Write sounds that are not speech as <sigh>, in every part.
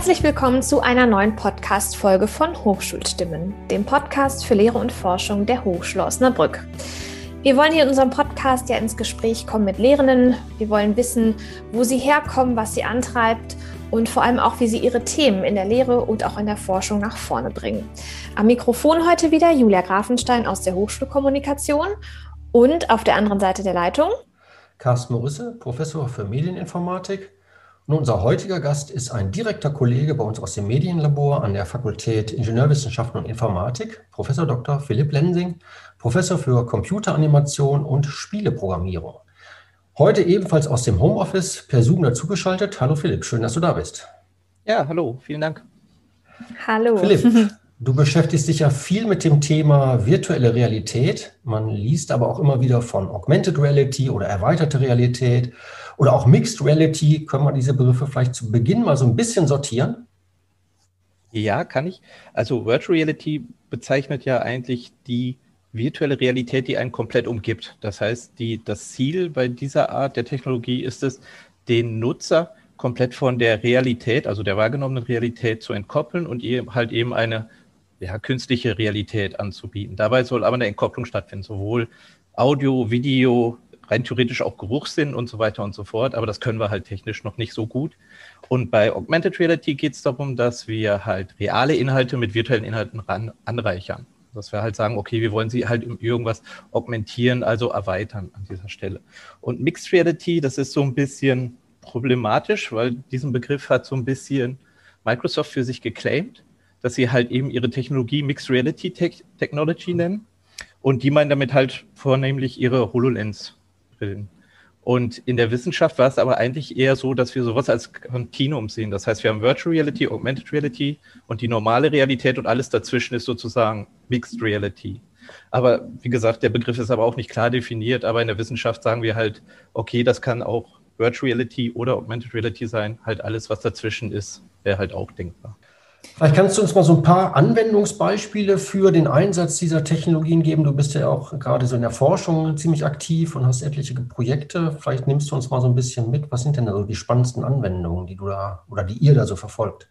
Herzlich willkommen zu einer neuen Podcast-Folge von Hochschulstimmen, dem Podcast für Lehre und Forschung der Hochschule Osnabrück. Wir wollen hier in unserem Podcast ja ins Gespräch kommen mit Lehrenden. Wir wollen wissen, wo sie herkommen, was sie antreibt und vor allem auch, wie sie ihre Themen in der Lehre und auch in der Forschung nach vorne bringen. Am Mikrofon heute wieder Julia Grafenstein aus der Hochschulkommunikation und auf der anderen Seite der Leitung Carsten Morisse, Professor für Medieninformatik und unser heutiger Gast ist ein direkter Kollege bei uns aus dem Medienlabor an der Fakultät Ingenieurwissenschaften und Informatik, Professor Dr. Philipp Lensing, Professor für Computeranimation und Spieleprogrammierung. Heute ebenfalls aus dem Homeoffice per Zoom dazugeschaltet. Hallo Philipp, schön, dass du da bist. Ja, hallo, vielen Dank. Hallo. Philipp, <laughs> du beschäftigst dich ja viel mit dem Thema virtuelle Realität. Man liest aber auch immer wieder von Augmented Reality oder erweiterte Realität oder auch Mixed Reality, können wir diese Begriffe vielleicht zu Beginn mal so ein bisschen sortieren? Ja, kann ich. Also Virtual Reality bezeichnet ja eigentlich die virtuelle Realität, die einen komplett umgibt. Das heißt, die, das Ziel bei dieser Art der Technologie ist es, den Nutzer komplett von der Realität, also der wahrgenommenen Realität zu entkoppeln und ihm halt eben eine ja, künstliche Realität anzubieten. Dabei soll aber eine Entkopplung stattfinden, sowohl Audio, Video, rein theoretisch auch Geruchssinn und so weiter und so fort, aber das können wir halt technisch noch nicht so gut. Und bei Augmented Reality geht es darum, dass wir halt reale Inhalte mit virtuellen Inhalten ran, anreichern. Dass wir halt sagen, okay, wir wollen sie halt irgendwas augmentieren, also erweitern an dieser Stelle. Und Mixed Reality, das ist so ein bisschen problematisch, weil diesen Begriff hat so ein bisschen Microsoft für sich geclaimed, dass sie halt eben ihre Technologie Mixed Reality Technology nennen und die meinen damit halt vornehmlich ihre HoloLens bilden. Und in der Wissenschaft war es aber eigentlich eher so, dass wir sowas als Kontinuum sehen. Das heißt, wir haben Virtual Reality, Augmented Reality und die normale Realität und alles dazwischen ist sozusagen Mixed Reality. Aber wie gesagt, der Begriff ist aber auch nicht klar definiert. Aber in der Wissenschaft sagen wir halt, okay, das kann auch Virtual Reality oder Augmented Reality sein. Halt alles, was dazwischen ist, wäre halt auch denkbar. Vielleicht kannst du uns mal so ein paar Anwendungsbeispiele für den Einsatz dieser Technologien geben. Du bist ja auch gerade so in der Forschung ziemlich aktiv und hast etliche Projekte. Vielleicht nimmst du uns mal so ein bisschen mit. Was sind denn da so die spannendsten Anwendungen, die du da oder die ihr da so verfolgt?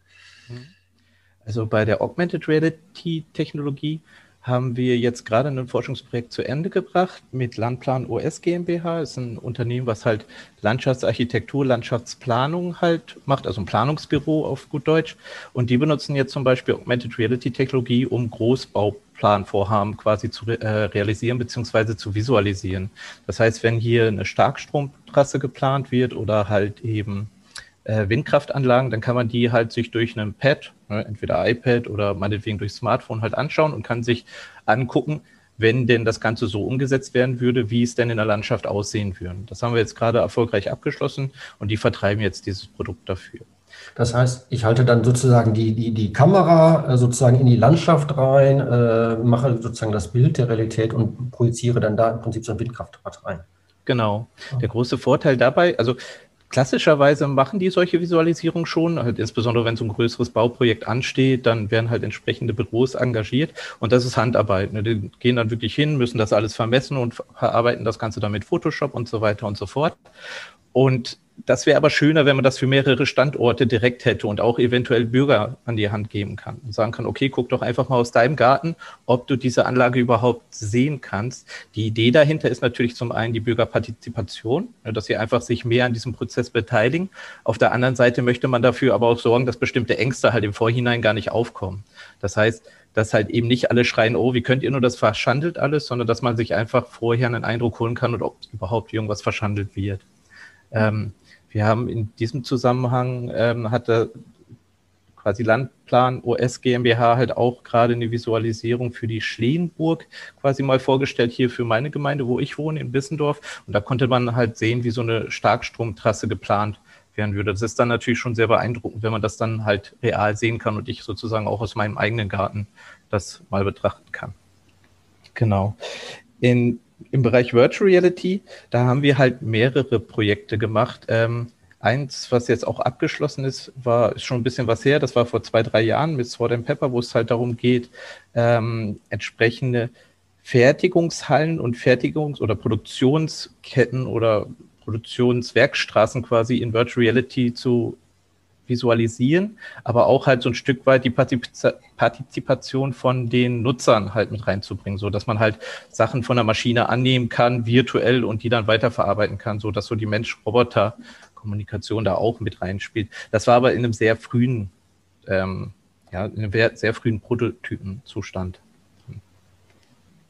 Also bei der Augmented Reality Technologie haben wir jetzt gerade ein Forschungsprojekt zu Ende gebracht mit Landplan OS GmbH. Das ist ein Unternehmen, was halt Landschaftsarchitektur, Landschaftsplanung halt macht, also ein Planungsbüro auf gut Deutsch. Und die benutzen jetzt zum Beispiel Augmented Reality Technologie, um Großbauplanvorhaben quasi zu äh, realisieren bzw. zu visualisieren. Das heißt, wenn hier eine Starkstromtrasse geplant wird oder halt eben äh, Windkraftanlagen, dann kann man die halt sich durch einen Pad, ne, entweder iPad oder meinetwegen durch Smartphone halt anschauen und kann sich angucken, wenn denn das Ganze so umgesetzt werden würde, wie es denn in der Landschaft aussehen würde. Das haben wir jetzt gerade erfolgreich abgeschlossen und die vertreiben jetzt dieses Produkt dafür. Das heißt, ich halte dann sozusagen die, die, die Kamera äh, sozusagen in die Landschaft rein, äh, mache sozusagen das Bild der Realität und projiziere dann da im Prinzip so ein Windkraftrad rein. Genau. Der große Vorteil dabei, also Klassischerweise machen die solche Visualisierung schon, halt insbesondere wenn so ein größeres Bauprojekt ansteht, dann werden halt entsprechende Büros engagiert und das ist Handarbeit. Ne? Die gehen dann wirklich hin, müssen das alles vermessen und verarbeiten das Ganze dann mit Photoshop und so weiter und so fort. Und das wäre aber schöner, wenn man das für mehrere Standorte direkt hätte und auch eventuell Bürger an die Hand geben kann und sagen kann, okay, guck doch einfach mal aus deinem Garten, ob du diese Anlage überhaupt sehen kannst. Die Idee dahinter ist natürlich zum einen die Bürgerpartizipation, ne, dass sie einfach sich mehr an diesem Prozess beteiligen. Auf der anderen Seite möchte man dafür aber auch sorgen, dass bestimmte Ängste halt im Vorhinein gar nicht aufkommen. Das heißt, dass halt eben nicht alle schreien, oh, wie könnt ihr nur das verschandelt alles, sondern dass man sich einfach vorher einen Eindruck holen kann und ob überhaupt irgendwas verschandelt wird. Ähm, wir haben in diesem Zusammenhang, ähm, hatte quasi Landplan OS GmbH halt auch gerade eine Visualisierung für die Schleenburg quasi mal vorgestellt, hier für meine Gemeinde, wo ich wohne, in Bissendorf. Und da konnte man halt sehen, wie so eine Starkstromtrasse geplant werden würde. Das ist dann natürlich schon sehr beeindruckend, wenn man das dann halt real sehen kann und ich sozusagen auch aus meinem eigenen Garten das mal betrachten kann. Genau. In im Bereich Virtual Reality, da haben wir halt mehrere Projekte gemacht. Ähm, eins, was jetzt auch abgeschlossen ist, war ist schon ein bisschen was her. Das war vor zwei, drei Jahren mit Sword and Pepper, wo es halt darum geht, ähm, entsprechende Fertigungshallen und Fertigungs- oder Produktionsketten oder Produktionswerkstraßen quasi in Virtual Reality zu visualisieren, aber auch halt so ein Stück weit die Partizipation von den Nutzern halt mit reinzubringen, so dass man halt Sachen von der Maschine annehmen kann, virtuell und die dann weiterverarbeiten kann, so dass so die Mensch-Roboter-Kommunikation da auch mit reinspielt. Das war aber in einem sehr frühen, ähm, ja, in einem sehr frühen Prototypenzustand.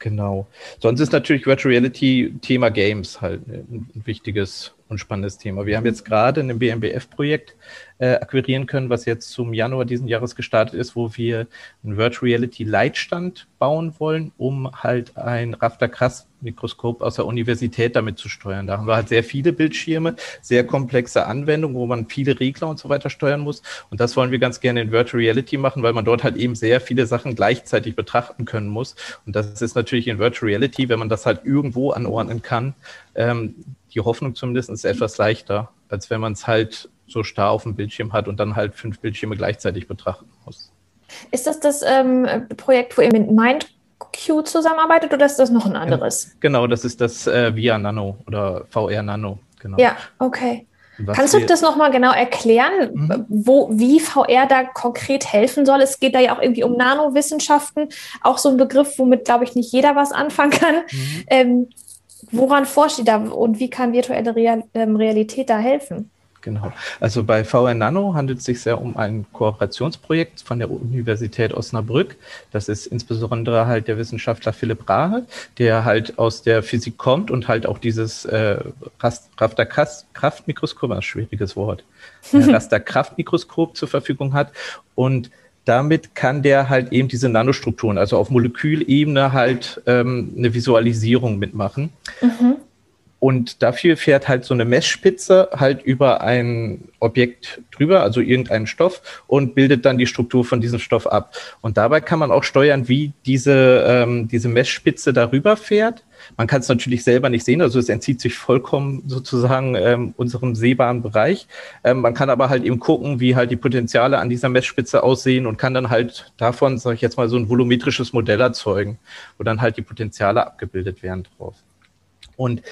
Genau. Sonst ist natürlich Virtual Reality Thema Games halt ein wichtiges und spannendes Thema. Wir haben jetzt gerade ein BMBF-Projekt äh, akquirieren können, was jetzt zum Januar diesen Jahres gestartet ist, wo wir einen Virtual Reality Leitstand bauen wollen, um halt ein Rafter Krass Mikroskop aus der Universität damit zu steuern. Da haben wir halt sehr viele Bildschirme, sehr komplexe Anwendungen, wo man viele Regler und so weiter steuern muss. Und das wollen wir ganz gerne in Virtual Reality machen, weil man dort halt eben sehr viele Sachen gleichzeitig betrachten können muss. Und das ist natürlich in Virtual Reality, wenn man das halt irgendwo anordnen kann, ähm, die Hoffnung zumindest ist etwas leichter, als wenn man es halt so starr auf dem Bildschirm hat und dann halt fünf Bildschirme gleichzeitig betrachten muss. Ist das das ähm, Projekt, wo ihr mit MindQ zusammenarbeitet oder ist das noch ein anderes? Genau, das ist das äh, VIA Nano oder VR Nano. Genau. Ja, okay. Was Kannst du das nochmal genau erklären, mhm. wo, wie VR da konkret helfen soll? Es geht da ja auch irgendwie um Nanowissenschaften, auch so ein Begriff, womit, glaube ich, nicht jeder was anfangen kann. Mhm. Ähm, woran forscht ihr da und wie kann virtuelle Real, ähm, Realität da helfen? Genau. Also bei VR Nano handelt es sich sehr um ein Kooperationsprojekt von der Universität Osnabrück. Das ist insbesondere halt der Wissenschaftler Philipp Rahe, der halt aus der Physik kommt und halt auch dieses äh, Raster Kraftmikroskop, ein schwieriges Wort, <laughs> äh, Raster Kraftmikroskop zur Verfügung hat und damit kann der halt eben diese Nanostrukturen, also auf Molekülebene halt ähm, eine Visualisierung mitmachen. Mhm. Und dafür fährt halt so eine Messspitze halt über ein Objekt drüber, also irgendeinen Stoff, und bildet dann die Struktur von diesem Stoff ab. Und dabei kann man auch steuern, wie diese, ähm, diese Messspitze darüber fährt. Man kann es natürlich selber nicht sehen, also es entzieht sich vollkommen sozusagen ähm, unserem sehbaren Bereich. Ähm, man kann aber halt eben gucken, wie halt die Potenziale an dieser Messspitze aussehen und kann dann halt davon, sage ich jetzt mal, so ein volumetrisches Modell erzeugen, wo dann halt die Potenziale abgebildet werden drauf. Und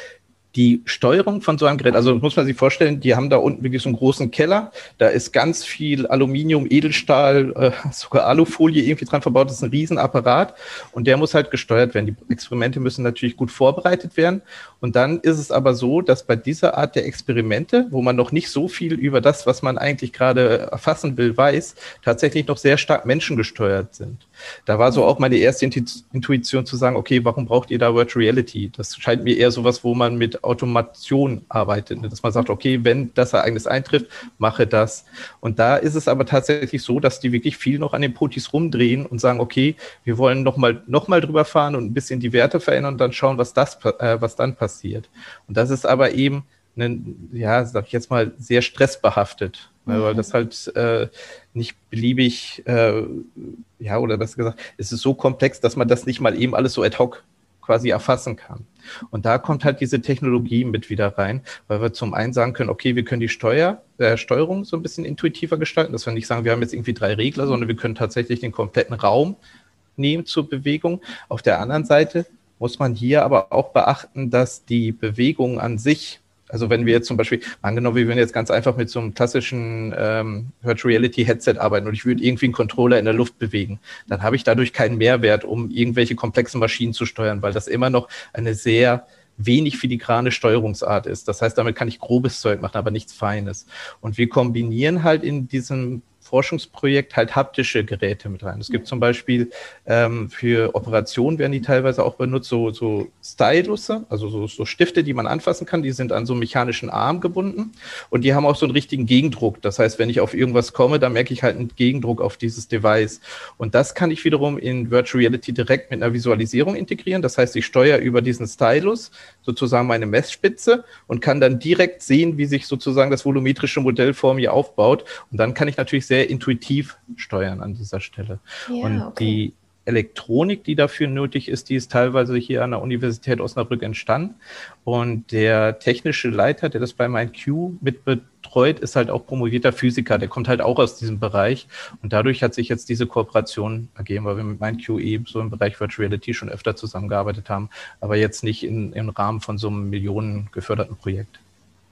die Steuerung von so einem Gerät, also muss man sich vorstellen, die haben da unten wirklich so einen großen Keller, da ist ganz viel Aluminium, Edelstahl, äh, sogar Alufolie irgendwie dran verbaut, das ist ein Riesenapparat und der muss halt gesteuert werden. Die Experimente müssen natürlich gut vorbereitet werden und dann ist es aber so, dass bei dieser Art der Experimente, wo man noch nicht so viel über das, was man eigentlich gerade erfassen will, weiß, tatsächlich noch sehr stark menschengesteuert sind. Da war so auch meine erste Intuition zu sagen, okay, warum braucht ihr da Virtual Reality? Das scheint mir eher sowas, wo man mit Automation arbeitet, ne? dass man sagt, okay, wenn das Ereignis eintrifft, mache das. Und da ist es aber tatsächlich so, dass die wirklich viel noch an den Potis rumdrehen und sagen, okay, wir wollen nochmal noch mal drüber fahren und ein bisschen die Werte verändern und dann schauen, was das, äh, was dann passiert. Und das ist aber eben ein, ja, sag ich jetzt mal, sehr stressbehaftet, ne, weil das halt äh, nicht beliebig, äh, ja, oder besser gesagt, es ist so komplex, dass man das nicht mal eben alles so ad hoc quasi erfassen kann. Und da kommt halt diese Technologie mit wieder rein, weil wir zum einen sagen können, okay, wir können die Steuer, äh, Steuerung so ein bisschen intuitiver gestalten, dass wir nicht sagen, wir haben jetzt irgendwie drei Regler, sondern wir können tatsächlich den kompletten Raum nehmen zur Bewegung. Auf der anderen Seite muss man hier aber auch beachten, dass die Bewegung an sich also wenn wir jetzt zum Beispiel, angenommen, wir würden jetzt ganz einfach mit so einem klassischen ähm, Virtual Reality Headset arbeiten und ich würde irgendwie einen Controller in der Luft bewegen, dann habe ich dadurch keinen Mehrwert, um irgendwelche komplexen Maschinen zu steuern, weil das immer noch eine sehr wenig filigrane Steuerungsart ist. Das heißt, damit kann ich grobes Zeug machen, aber nichts Feines. Und wir kombinieren halt in diesem Forschungsprojekt halt haptische Geräte mit rein. Es gibt zum Beispiel ähm, für Operationen werden die teilweise auch benutzt, so, so Stylusse, also so, so Stifte, die man anfassen kann, die sind an so einen mechanischen Arm gebunden und die haben auch so einen richtigen Gegendruck. Das heißt, wenn ich auf irgendwas komme, dann merke ich halt einen Gegendruck auf dieses Device. Und das kann ich wiederum in Virtual Reality direkt mit einer Visualisierung integrieren. Das heißt, ich steuere über diesen Stylus sozusagen meine Messspitze und kann dann direkt sehen, wie sich sozusagen das volumetrische Modell vor mir aufbaut. Und dann kann ich natürlich sehr sehr intuitiv steuern an dieser Stelle. Ja, und okay. die Elektronik, die dafür nötig ist, die ist teilweise hier an der Universität Osnabrück entstanden. Und der technische Leiter, der das bei MindQ mit betreut, ist halt auch promovierter Physiker. Der kommt halt auch aus diesem Bereich. Und dadurch hat sich jetzt diese Kooperation ergeben, weil wir mit MindQ eben so im Bereich Virtual Reality schon öfter zusammengearbeitet haben, aber jetzt nicht in, im Rahmen von so einem Millionen geförderten Projekt.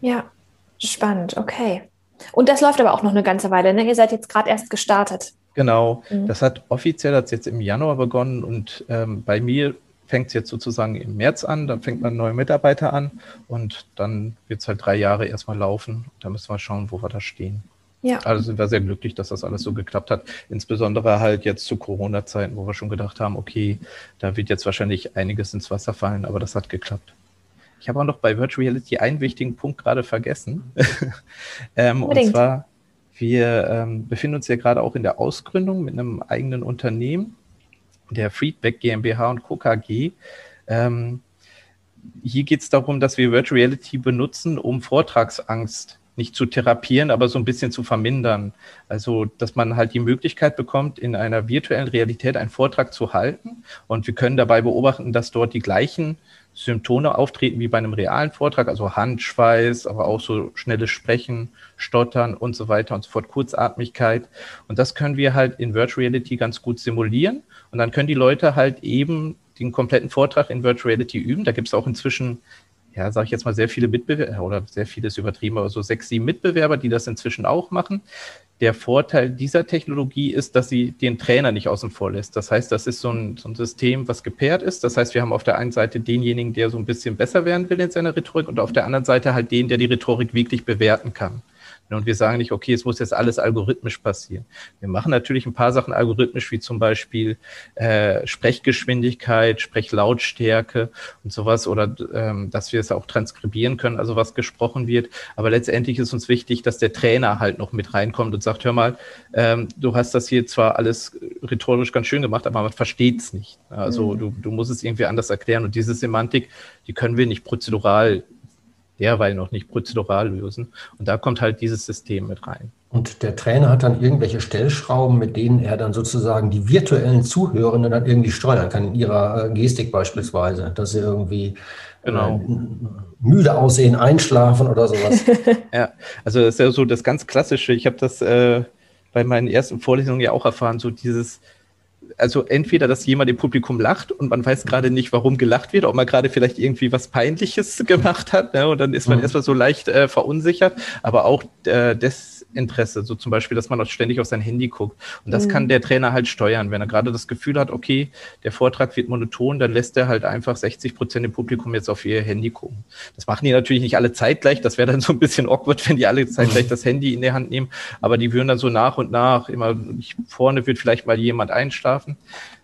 Ja, spannend, okay. Und das läuft aber auch noch eine ganze Weile, ne? Ihr seid jetzt gerade erst gestartet. Genau, mhm. das hat offiziell hat's jetzt im Januar begonnen und ähm, bei mir fängt es jetzt sozusagen im März an, dann fängt man neue Mitarbeiter an und dann wird es halt drei Jahre erstmal laufen. Da müssen wir schauen, wo wir da stehen. Ja. Also sind wir sehr glücklich, dass das alles so geklappt hat. Insbesondere halt jetzt zu Corona-Zeiten, wo wir schon gedacht haben, okay, da wird jetzt wahrscheinlich einiges ins Wasser fallen, aber das hat geklappt. Ich habe auch noch bei Virtual Reality einen wichtigen Punkt gerade vergessen. <laughs> ähm, und zwar, wir ähm, befinden uns ja gerade auch in der Ausgründung mit einem eigenen Unternehmen der Feedback GmbH und Co. KG. Ähm, hier geht es darum, dass wir Virtual Reality benutzen, um Vortragsangst nicht zu therapieren, aber so ein bisschen zu vermindern. Also, dass man halt die Möglichkeit bekommt, in einer virtuellen Realität einen Vortrag zu halten. Und wir können dabei beobachten, dass dort die gleichen Symptome auftreten wie bei einem realen Vortrag, also Handschweiß, aber auch so schnelles Sprechen, Stottern und so weiter und so fort, Kurzatmigkeit. Und das können wir halt in Virtual Reality ganz gut simulieren. Und dann können die Leute halt eben den kompletten Vortrag in Virtual Reality üben. Da gibt es auch inzwischen, ja, sage ich jetzt mal, sehr viele Mitbewerber oder sehr vieles übertrieben, aber so sechs, sieben Mitbewerber, die das inzwischen auch machen. Der Vorteil dieser Technologie ist, dass sie den Trainer nicht außen vor lässt. Das heißt, das ist so ein, so ein System, was gepaart ist. Das heißt, wir haben auf der einen Seite denjenigen, der so ein bisschen besser werden will in seiner Rhetorik und auf der anderen Seite halt den, der die Rhetorik wirklich bewerten kann. Und wir sagen nicht, okay, es muss jetzt alles algorithmisch passieren. Wir machen natürlich ein paar Sachen algorithmisch, wie zum Beispiel äh, Sprechgeschwindigkeit, Sprechlautstärke und sowas, oder ähm, dass wir es auch transkribieren können, also was gesprochen wird. Aber letztendlich ist uns wichtig, dass der Trainer halt noch mit reinkommt und sagt, hör mal, ähm, du hast das hier zwar alles rhetorisch ganz schön gemacht, aber man versteht es nicht. Also mhm. du, du musst es irgendwie anders erklären. Und diese Semantik, die können wir nicht prozedural derweil noch nicht prozedural lösen. Und da kommt halt dieses System mit rein. Und der Trainer hat dann irgendwelche Stellschrauben, mit denen er dann sozusagen die virtuellen Zuhörenden dann irgendwie steuern kann, in ihrer äh, Gestik beispielsweise, dass sie irgendwie genau. äh, müde aussehen, einschlafen oder sowas. <laughs> ja, also das ist ja so das ganz Klassische. Ich habe das äh, bei meinen ersten Vorlesungen ja auch erfahren, so dieses also entweder, dass jemand im Publikum lacht und man weiß gerade nicht, warum gelacht wird, ob man gerade vielleicht irgendwie was Peinliches <laughs> gemacht hat, ne? und dann ist man mhm. erstmal so leicht äh, verunsichert, aber auch äh, Desinteresse, so zum Beispiel, dass man auch ständig auf sein Handy guckt. Und das mhm. kann der Trainer halt steuern. Wenn er gerade das Gefühl hat, okay, der Vortrag wird monoton, dann lässt er halt einfach 60 Prozent im Publikum jetzt auf ihr Handy gucken. Das machen die natürlich nicht alle zeitgleich, das wäre dann so ein bisschen awkward, wenn die alle zeitgleich mhm. das Handy in der Hand nehmen, aber die würden dann so nach und nach immer, vorne wird vielleicht mal jemand einschlafen, schlafen.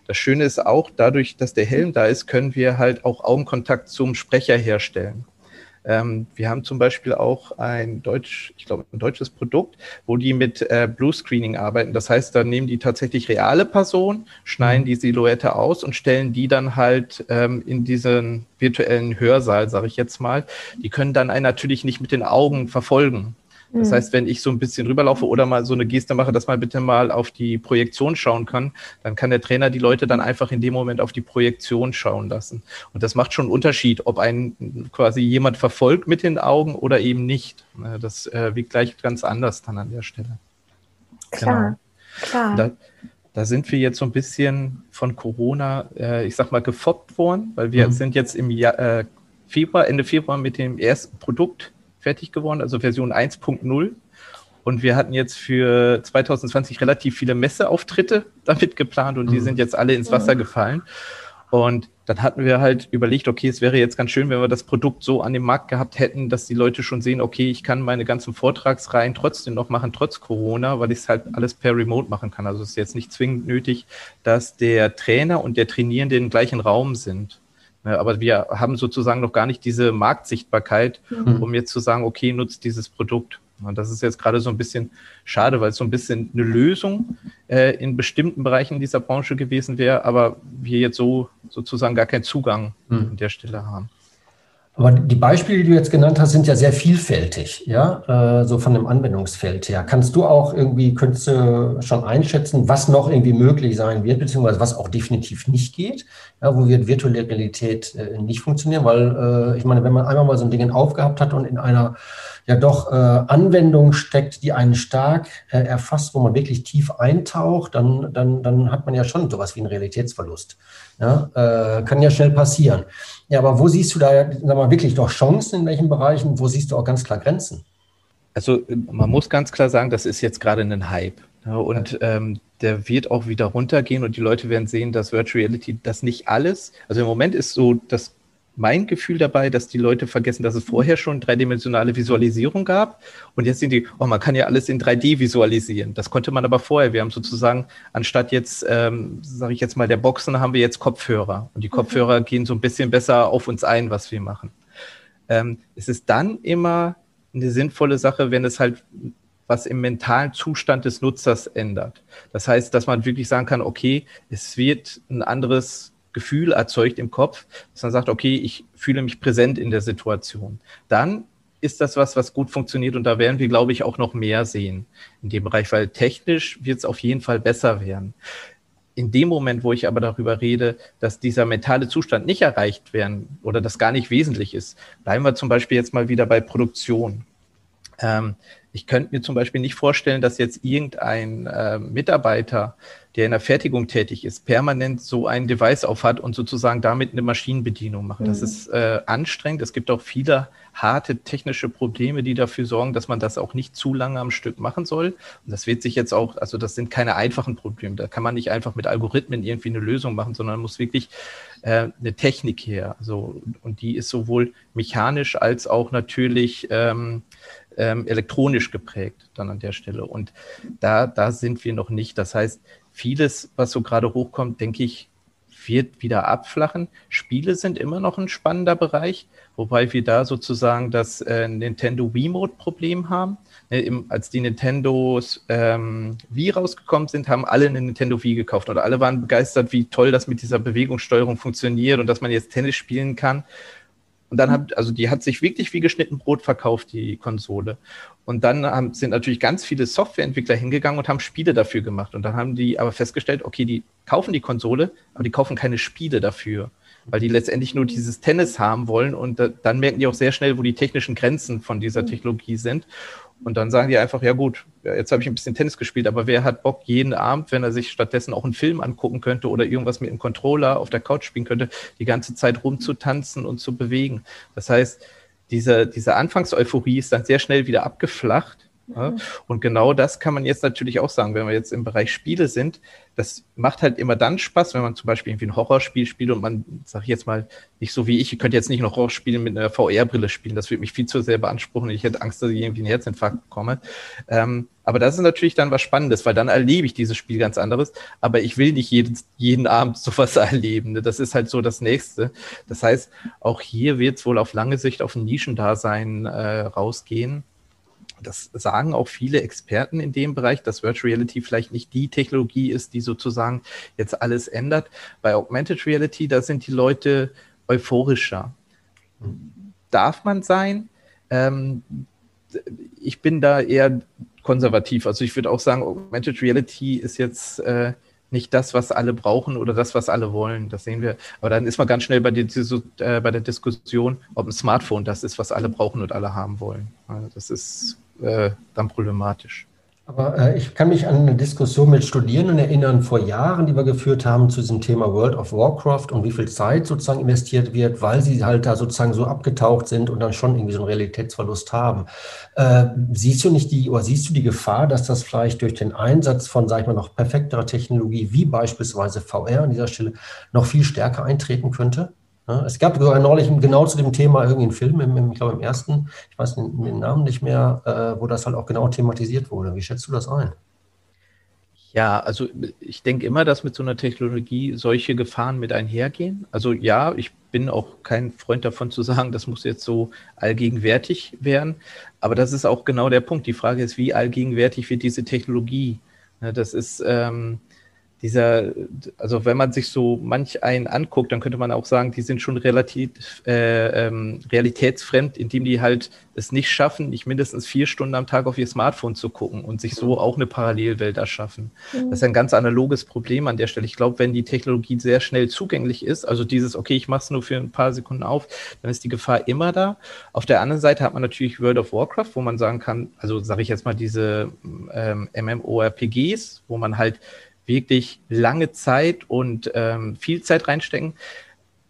Das Schöne ist auch, dadurch, dass der Helm da ist, können wir halt auch Augenkontakt zum Sprecher herstellen. Ähm, wir haben zum Beispiel auch ein deutsch, ich glaube, ein deutsches Produkt, wo die mit äh, Blue Screening arbeiten. Das heißt, da nehmen die tatsächlich reale Personen, schneiden mhm. die Silhouette aus und stellen die dann halt ähm, in diesen virtuellen Hörsaal, sage ich jetzt mal. Die können dann einen natürlich nicht mit den Augen verfolgen. Das mhm. heißt, wenn ich so ein bisschen rüberlaufe oder mal so eine Geste mache, dass man bitte mal auf die Projektion schauen kann, dann kann der Trainer die Leute dann einfach in dem Moment auf die Projektion schauen lassen. Und das macht schon einen Unterschied, ob einen quasi jemand verfolgt mit den Augen oder eben nicht. Ne, das äh, wiegt gleich ganz anders dann an der Stelle. Klar, genau. klar. Da, da sind wir jetzt so ein bisschen von Corona, äh, ich sag mal, gefoppt worden, weil wir mhm. sind jetzt im Jahr, äh, Februar, Ende Februar mit dem ersten Produkt fertig geworden, also Version 1.0. Und wir hatten jetzt für 2020 relativ viele Messeauftritte damit geplant und die mhm. sind jetzt alle ins Wasser mhm. gefallen. Und dann hatten wir halt überlegt, okay, es wäre jetzt ganz schön, wenn wir das Produkt so an dem Markt gehabt hätten, dass die Leute schon sehen, okay, ich kann meine ganzen Vortragsreihen trotzdem noch machen, trotz Corona, weil ich es halt alles per Remote machen kann. Also es ist jetzt nicht zwingend nötig, dass der Trainer und der Trainierende im gleichen Raum sind. Ne, aber wir haben sozusagen noch gar nicht diese Marktsichtbarkeit, mhm. um jetzt zu sagen, okay, nutzt dieses Produkt. Und das ist jetzt gerade so ein bisschen schade, weil es so ein bisschen eine Lösung äh, in bestimmten Bereichen dieser Branche gewesen wäre, aber wir jetzt so sozusagen gar keinen Zugang mhm. an der Stelle haben. Aber die Beispiele, die du jetzt genannt hast, sind ja sehr vielfältig, ja, äh, so von dem Anwendungsfeld her. Kannst du auch irgendwie, könntest du schon einschätzen, was noch irgendwie möglich sein wird, beziehungsweise was auch definitiv nicht geht, ja, wo wird virtuelle Realität äh, nicht funktionieren? Weil äh, ich meine, wenn man einmal mal so ein Ding aufgehabt hat und in einer ja doch äh, Anwendung steckt, die einen stark äh, erfasst, wo man wirklich tief eintaucht, dann, dann, dann hat man ja schon sowas wie einen Realitätsverlust. Ja, äh, kann ja schnell passieren. Ja, aber wo siehst du da, sag mal, wirklich doch Chancen in welchen Bereichen? Wo siehst du auch ganz klar Grenzen? Also man muss ganz klar sagen, das ist jetzt gerade ein Hype. Ja, und ähm, der wird auch wieder runtergehen und die Leute werden sehen, dass Virtual Reality das nicht alles, also im Moment ist so das mein Gefühl dabei, dass die Leute vergessen, dass es vorher schon dreidimensionale Visualisierung gab. Und jetzt sind die, oh, man kann ja alles in 3D visualisieren. Das konnte man aber vorher. Wir haben sozusagen, anstatt jetzt, ähm, sage ich jetzt mal, der Boxen, haben wir jetzt Kopfhörer. Und die mhm. Kopfhörer mhm. gehen so ein bisschen besser auf uns ein, was wir machen. Ähm, es ist dann immer eine sinnvolle Sache, wenn es halt was im mentalen Zustand des Nutzers ändert. Das heißt, dass man wirklich sagen kann, okay, es wird ein anderes Gefühl erzeugt im Kopf, dass man sagt, okay, ich fühle mich präsent in der Situation. Dann ist das was, was gut funktioniert und da werden wir, glaube ich, auch noch mehr sehen in dem Bereich, weil technisch wird es auf jeden Fall besser werden. In dem Moment, wo ich aber darüber rede, dass dieser mentale Zustand nicht erreicht werden oder das gar nicht wesentlich ist, bleiben wir zum Beispiel jetzt mal wieder bei Produktion. Ähm, ich könnte mir zum Beispiel nicht vorstellen, dass jetzt irgendein äh, Mitarbeiter, der in der Fertigung tätig ist, permanent so ein Device aufhat und sozusagen damit eine Maschinenbedienung macht. Mhm. Das ist äh, anstrengend. Es gibt auch viele harte technische Probleme, die dafür sorgen, dass man das auch nicht zu lange am Stück machen soll. Und das wird sich jetzt auch, also das sind keine einfachen Probleme. Da kann man nicht einfach mit Algorithmen irgendwie eine Lösung machen, sondern muss wirklich äh, eine Technik her. Also, und die ist sowohl mechanisch als auch natürlich ähm, ähm, elektronisch geprägt dann an der Stelle. Und da, da sind wir noch nicht. Das heißt, vieles, was so gerade hochkommt, denke ich, wird wieder abflachen. Spiele sind immer noch ein spannender Bereich, wobei wir da sozusagen das äh, Nintendo Wiimote-Problem haben. Ne, im, als die Nintendos ähm, Wii rausgekommen sind, haben alle eine Nintendo Wii gekauft und alle waren begeistert, wie toll das mit dieser Bewegungssteuerung funktioniert und dass man jetzt Tennis spielen kann. Und dann hat, also die hat sich wirklich wie geschnitten Brot verkauft, die Konsole. Und dann haben, sind natürlich ganz viele Softwareentwickler hingegangen und haben Spiele dafür gemacht. Und dann haben die aber festgestellt, okay, die kaufen die Konsole, aber die kaufen keine Spiele dafür, weil die letztendlich nur dieses Tennis haben wollen. Und da, dann merken die auch sehr schnell, wo die technischen Grenzen von dieser mhm. Technologie sind. Und dann sagen die einfach, ja gut, jetzt habe ich ein bisschen Tennis gespielt, aber wer hat Bock jeden Abend, wenn er sich stattdessen auch einen Film angucken könnte oder irgendwas mit dem Controller auf der Couch spielen könnte, die ganze Zeit rumzutanzen und zu bewegen. Das heißt, diese, diese Anfangseuphorie ist dann sehr schnell wieder abgeflacht? Mhm. Und genau das kann man jetzt natürlich auch sagen, wenn wir jetzt im Bereich Spiele sind. Das macht halt immer dann Spaß, wenn man zum Beispiel irgendwie ein Horrorspiel spielt und man, sag ich jetzt mal, nicht so wie ich, ich könnte jetzt nicht noch Horrorspiele mit einer VR-Brille spielen. Das würde mich viel zu sehr beanspruchen und ich hätte Angst, dass ich irgendwie einen Herzinfarkt bekomme. Ähm, aber das ist natürlich dann was Spannendes, weil dann erlebe ich dieses Spiel ganz anderes. Aber ich will nicht jeden, jeden Abend <laughs> sowas erleben. Ne? Das ist halt so das Nächste. Das heißt, auch hier wird es wohl auf lange Sicht auf ein Nischendasein äh, rausgehen das sagen auch viele Experten in dem Bereich, dass Virtual Reality vielleicht nicht die Technologie ist, die sozusagen jetzt alles ändert. Bei Augmented Reality, da sind die Leute euphorischer. Darf man sein? Ähm, ich bin da eher konservativ. Also ich würde auch sagen, Augmented Reality ist jetzt äh, nicht das, was alle brauchen oder das, was alle wollen. Das sehen wir. Aber dann ist man ganz schnell bei, die, äh, bei der Diskussion, ob ein Smartphone das ist, was alle brauchen und alle haben wollen. Also das ist äh, dann problematisch. Aber äh, ich kann mich an eine Diskussion mit Studierenden erinnern vor Jahren, die wir geführt haben zu diesem Thema World of Warcraft und wie viel Zeit sozusagen investiert wird, weil sie halt da sozusagen so abgetaucht sind und dann schon irgendwie so einen Realitätsverlust haben. Äh, siehst du nicht die oder siehst du die Gefahr, dass das vielleicht durch den Einsatz von, sag ich mal, noch perfekterer Technologie wie beispielsweise VR an dieser Stelle noch viel stärker eintreten könnte? Ja, es gab sogar neulich genau zu dem Thema irgendwie einen Film, im, im, ich glaube im ersten, ich weiß den, den Namen nicht mehr, äh, wo das halt auch genau thematisiert wurde. Wie schätzt du das ein? Ja, also ich denke immer, dass mit so einer Technologie solche Gefahren mit einhergehen. Also ja, ich bin auch kein Freund davon zu sagen, das muss jetzt so allgegenwärtig werden. Aber das ist auch genau der Punkt. Die Frage ist, wie allgegenwärtig wird diese Technologie? Das ist, ähm, dieser, also wenn man sich so manch einen anguckt, dann könnte man auch sagen, die sind schon relativ äh, ähm, realitätsfremd, indem die halt es nicht schaffen, nicht mindestens vier Stunden am Tag auf ihr Smartphone zu gucken und sich so auch eine Parallelwelt erschaffen. Mhm. Das ist ein ganz analoges Problem an der Stelle. Ich glaube, wenn die Technologie sehr schnell zugänglich ist, also dieses, okay, ich mache es nur für ein paar Sekunden auf, dann ist die Gefahr immer da. Auf der anderen Seite hat man natürlich World of Warcraft, wo man sagen kann, also sage ich jetzt mal diese ähm, MMORPGs, wo man halt wirklich lange Zeit und ähm, viel Zeit reinstecken.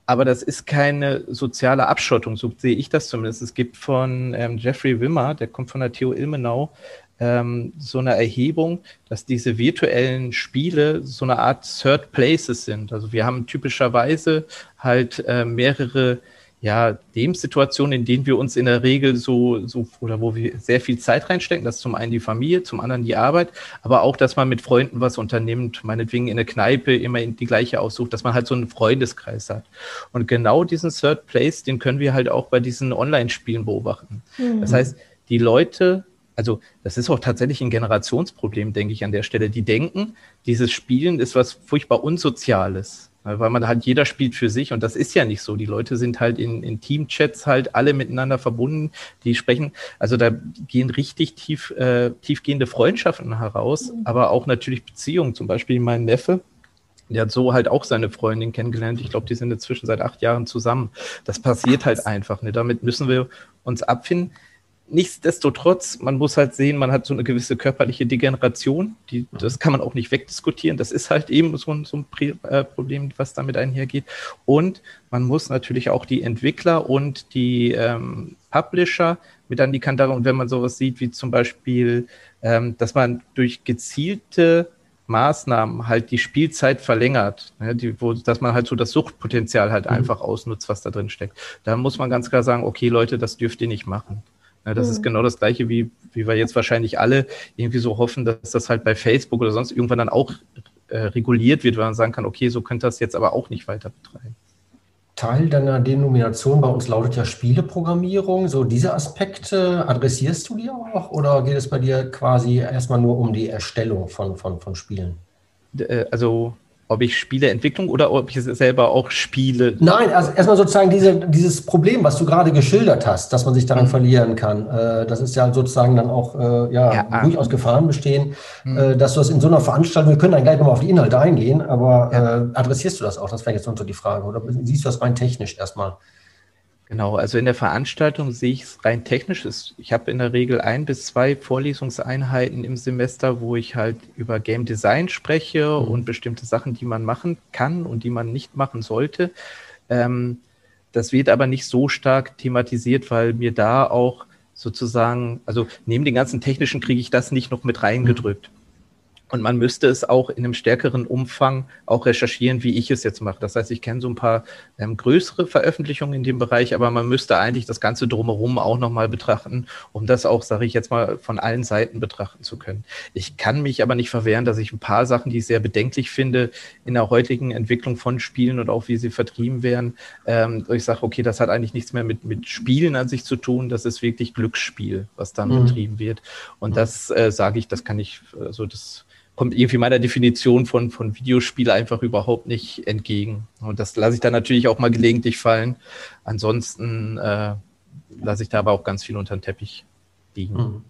aber das ist keine soziale Abschottung, so sehe ich das zumindest. Es gibt von ähm, Jeffrey Wimmer, der kommt von der TU Ilmenau, ähm, so eine Erhebung, dass diese virtuellen Spiele so eine Art Third Places sind. Also wir haben typischerweise halt äh, mehrere ja, Lebenssituationen, in denen wir uns in der Regel so, so oder wo wir sehr viel Zeit reinstecken. Das ist zum einen die Familie, zum anderen die Arbeit, aber auch, dass man mit Freunden was unternimmt, meinetwegen in der Kneipe immer die gleiche aussucht, dass man halt so einen Freundeskreis hat. Und genau diesen Third Place, den können wir halt auch bei diesen Online-Spielen beobachten. Mhm. Das heißt, die Leute also das ist auch tatsächlich ein Generationsproblem, denke ich an der Stelle. Die denken, dieses Spielen ist was furchtbar Unsoziales. Weil man halt, jeder spielt für sich und das ist ja nicht so. Die Leute sind halt in, in Teamchats halt alle miteinander verbunden, die sprechen. Also da gehen richtig tief, äh, tiefgehende Freundschaften heraus, mhm. aber auch natürlich Beziehungen. Zum Beispiel mein Neffe, der hat so halt auch seine Freundin kennengelernt. Ich glaube, die sind inzwischen seit acht Jahren zusammen. Das passiert halt einfach. Ne? Damit müssen wir uns abfinden nichtsdestotrotz, man muss halt sehen, man hat so eine gewisse körperliche Degeneration, die, das kann man auch nicht wegdiskutieren. Das ist halt eben so ein, so ein äh, Problem, was damit einhergeht. Und man muss natürlich auch die Entwickler und die ähm, Publisher mit an die Kandare. Und wenn man sowas sieht, wie zum Beispiel, ähm, dass man durch gezielte Maßnahmen halt die Spielzeit verlängert, ne, die, wo, dass man halt so das Suchtpotenzial halt mhm. einfach ausnutzt, was da drin steckt. Da muss man ganz klar sagen, okay, Leute, das dürft ihr nicht machen. Ja, das mhm. ist genau das Gleiche, wie, wie wir jetzt wahrscheinlich alle irgendwie so hoffen, dass das halt bei Facebook oder sonst irgendwann dann auch äh, reguliert wird, weil man sagen kann, okay, so könnte das jetzt aber auch nicht weiter betreiben. Teil deiner Denomination bei uns lautet ja Spieleprogrammierung. So diese Aspekte adressierst du die auch oder geht es bei dir quasi erstmal nur um die Erstellung von, von, von Spielen? Äh, also ob ich Spieleentwicklung oder ob ich selber auch spiele. Nein, also erstmal sozusagen diese, dieses Problem, was du gerade geschildert hast, dass man sich daran mhm. verlieren kann. Äh, das ist ja sozusagen dann auch äh, ja, ja, durchaus Gefahren bestehen, mhm. äh, dass du das in so einer Veranstaltung, wir können dann gleich nochmal auf die Inhalte eingehen, aber ja. Äh, adressierst du das auch? Das wäre jetzt so die Frage. Oder siehst du das rein technisch erstmal? Genau, also in der Veranstaltung sehe ich es rein technisch. Ich habe in der Regel ein bis zwei Vorlesungseinheiten im Semester, wo ich halt über Game Design spreche mhm. und bestimmte Sachen, die man machen kann und die man nicht machen sollte. Ähm, das wird aber nicht so stark thematisiert, weil mir da auch sozusagen, also neben den ganzen technischen kriege ich das nicht noch mit reingedrückt. Mhm. Und man müsste es auch in einem stärkeren Umfang auch recherchieren, wie ich es jetzt mache. Das heißt, ich kenne so ein paar ähm, größere Veröffentlichungen in dem Bereich, aber man müsste eigentlich das Ganze drumherum auch nochmal betrachten, um das auch, sage ich jetzt mal, von allen Seiten betrachten zu können. Ich kann mich aber nicht verwehren, dass ich ein paar Sachen, die ich sehr bedenklich finde, in der heutigen Entwicklung von Spielen und auch wie sie vertrieben werden, ähm, ich sage, okay, das hat eigentlich nichts mehr mit, mit Spielen an sich zu tun, das ist wirklich Glücksspiel, was dann mhm. betrieben wird. Und mhm. das äh, sage ich, das kann ich, also das kommt irgendwie meiner Definition von, von Videospiel einfach überhaupt nicht entgegen. Und das lasse ich dann natürlich auch mal gelegentlich fallen. Ansonsten äh, lasse ich da aber auch ganz viel unter den Teppich liegen. Mhm.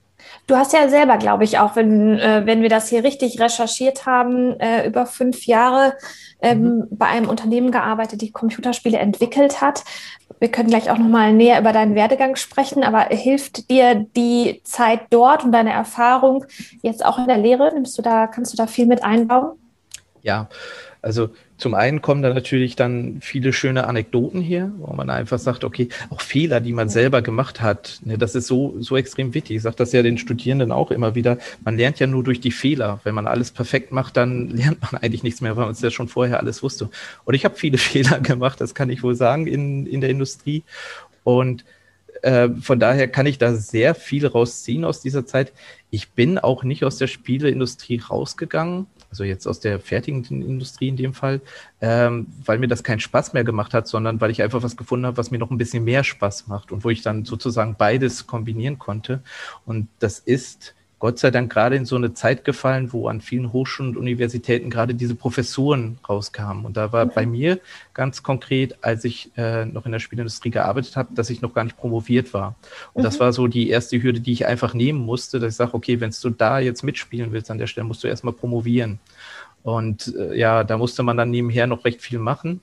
Du hast ja selber, glaube ich, auch wenn, äh, wenn wir das hier richtig recherchiert haben, äh, über fünf Jahre ähm, mhm. bei einem Unternehmen gearbeitet, die Computerspiele entwickelt hat. Wir können gleich auch nochmal näher über deinen Werdegang sprechen, aber hilft dir die Zeit dort und deine Erfahrung jetzt auch in der Lehre? Nimmst du da, kannst du da viel mit einbauen? Ja, also zum einen kommen da natürlich dann viele schöne Anekdoten her, wo man einfach sagt, okay, auch Fehler, die man selber gemacht hat, ne, das ist so, so extrem wichtig. Ich sage das ja den Studierenden auch immer wieder. Man lernt ja nur durch die Fehler. Wenn man alles perfekt macht, dann <laughs> lernt man eigentlich nichts mehr, weil man es ja schon vorher alles wusste. Und ich habe viele <laughs> Fehler gemacht, das kann ich wohl sagen, in, in der Industrie. Und äh, von daher kann ich da sehr viel rausziehen aus dieser Zeit. Ich bin auch nicht aus der Spieleindustrie rausgegangen also jetzt aus der fertigen Industrie in dem Fall, ähm, weil mir das keinen Spaß mehr gemacht hat, sondern weil ich einfach was gefunden habe, was mir noch ein bisschen mehr Spaß macht und wo ich dann sozusagen beides kombinieren konnte. Und das ist Gott sei Dank gerade in so eine Zeit gefallen, wo an vielen Hochschulen und Universitäten gerade diese Professuren rauskamen. Und da war bei mir ganz konkret, als ich äh, noch in der Spielindustrie gearbeitet habe, dass ich noch gar nicht promoviert war. Und mhm. das war so die erste Hürde, die ich einfach nehmen musste, dass ich sage, okay, wenn du da jetzt mitspielen willst an der Stelle, musst du erstmal promovieren. Und äh, ja, da musste man dann nebenher noch recht viel machen.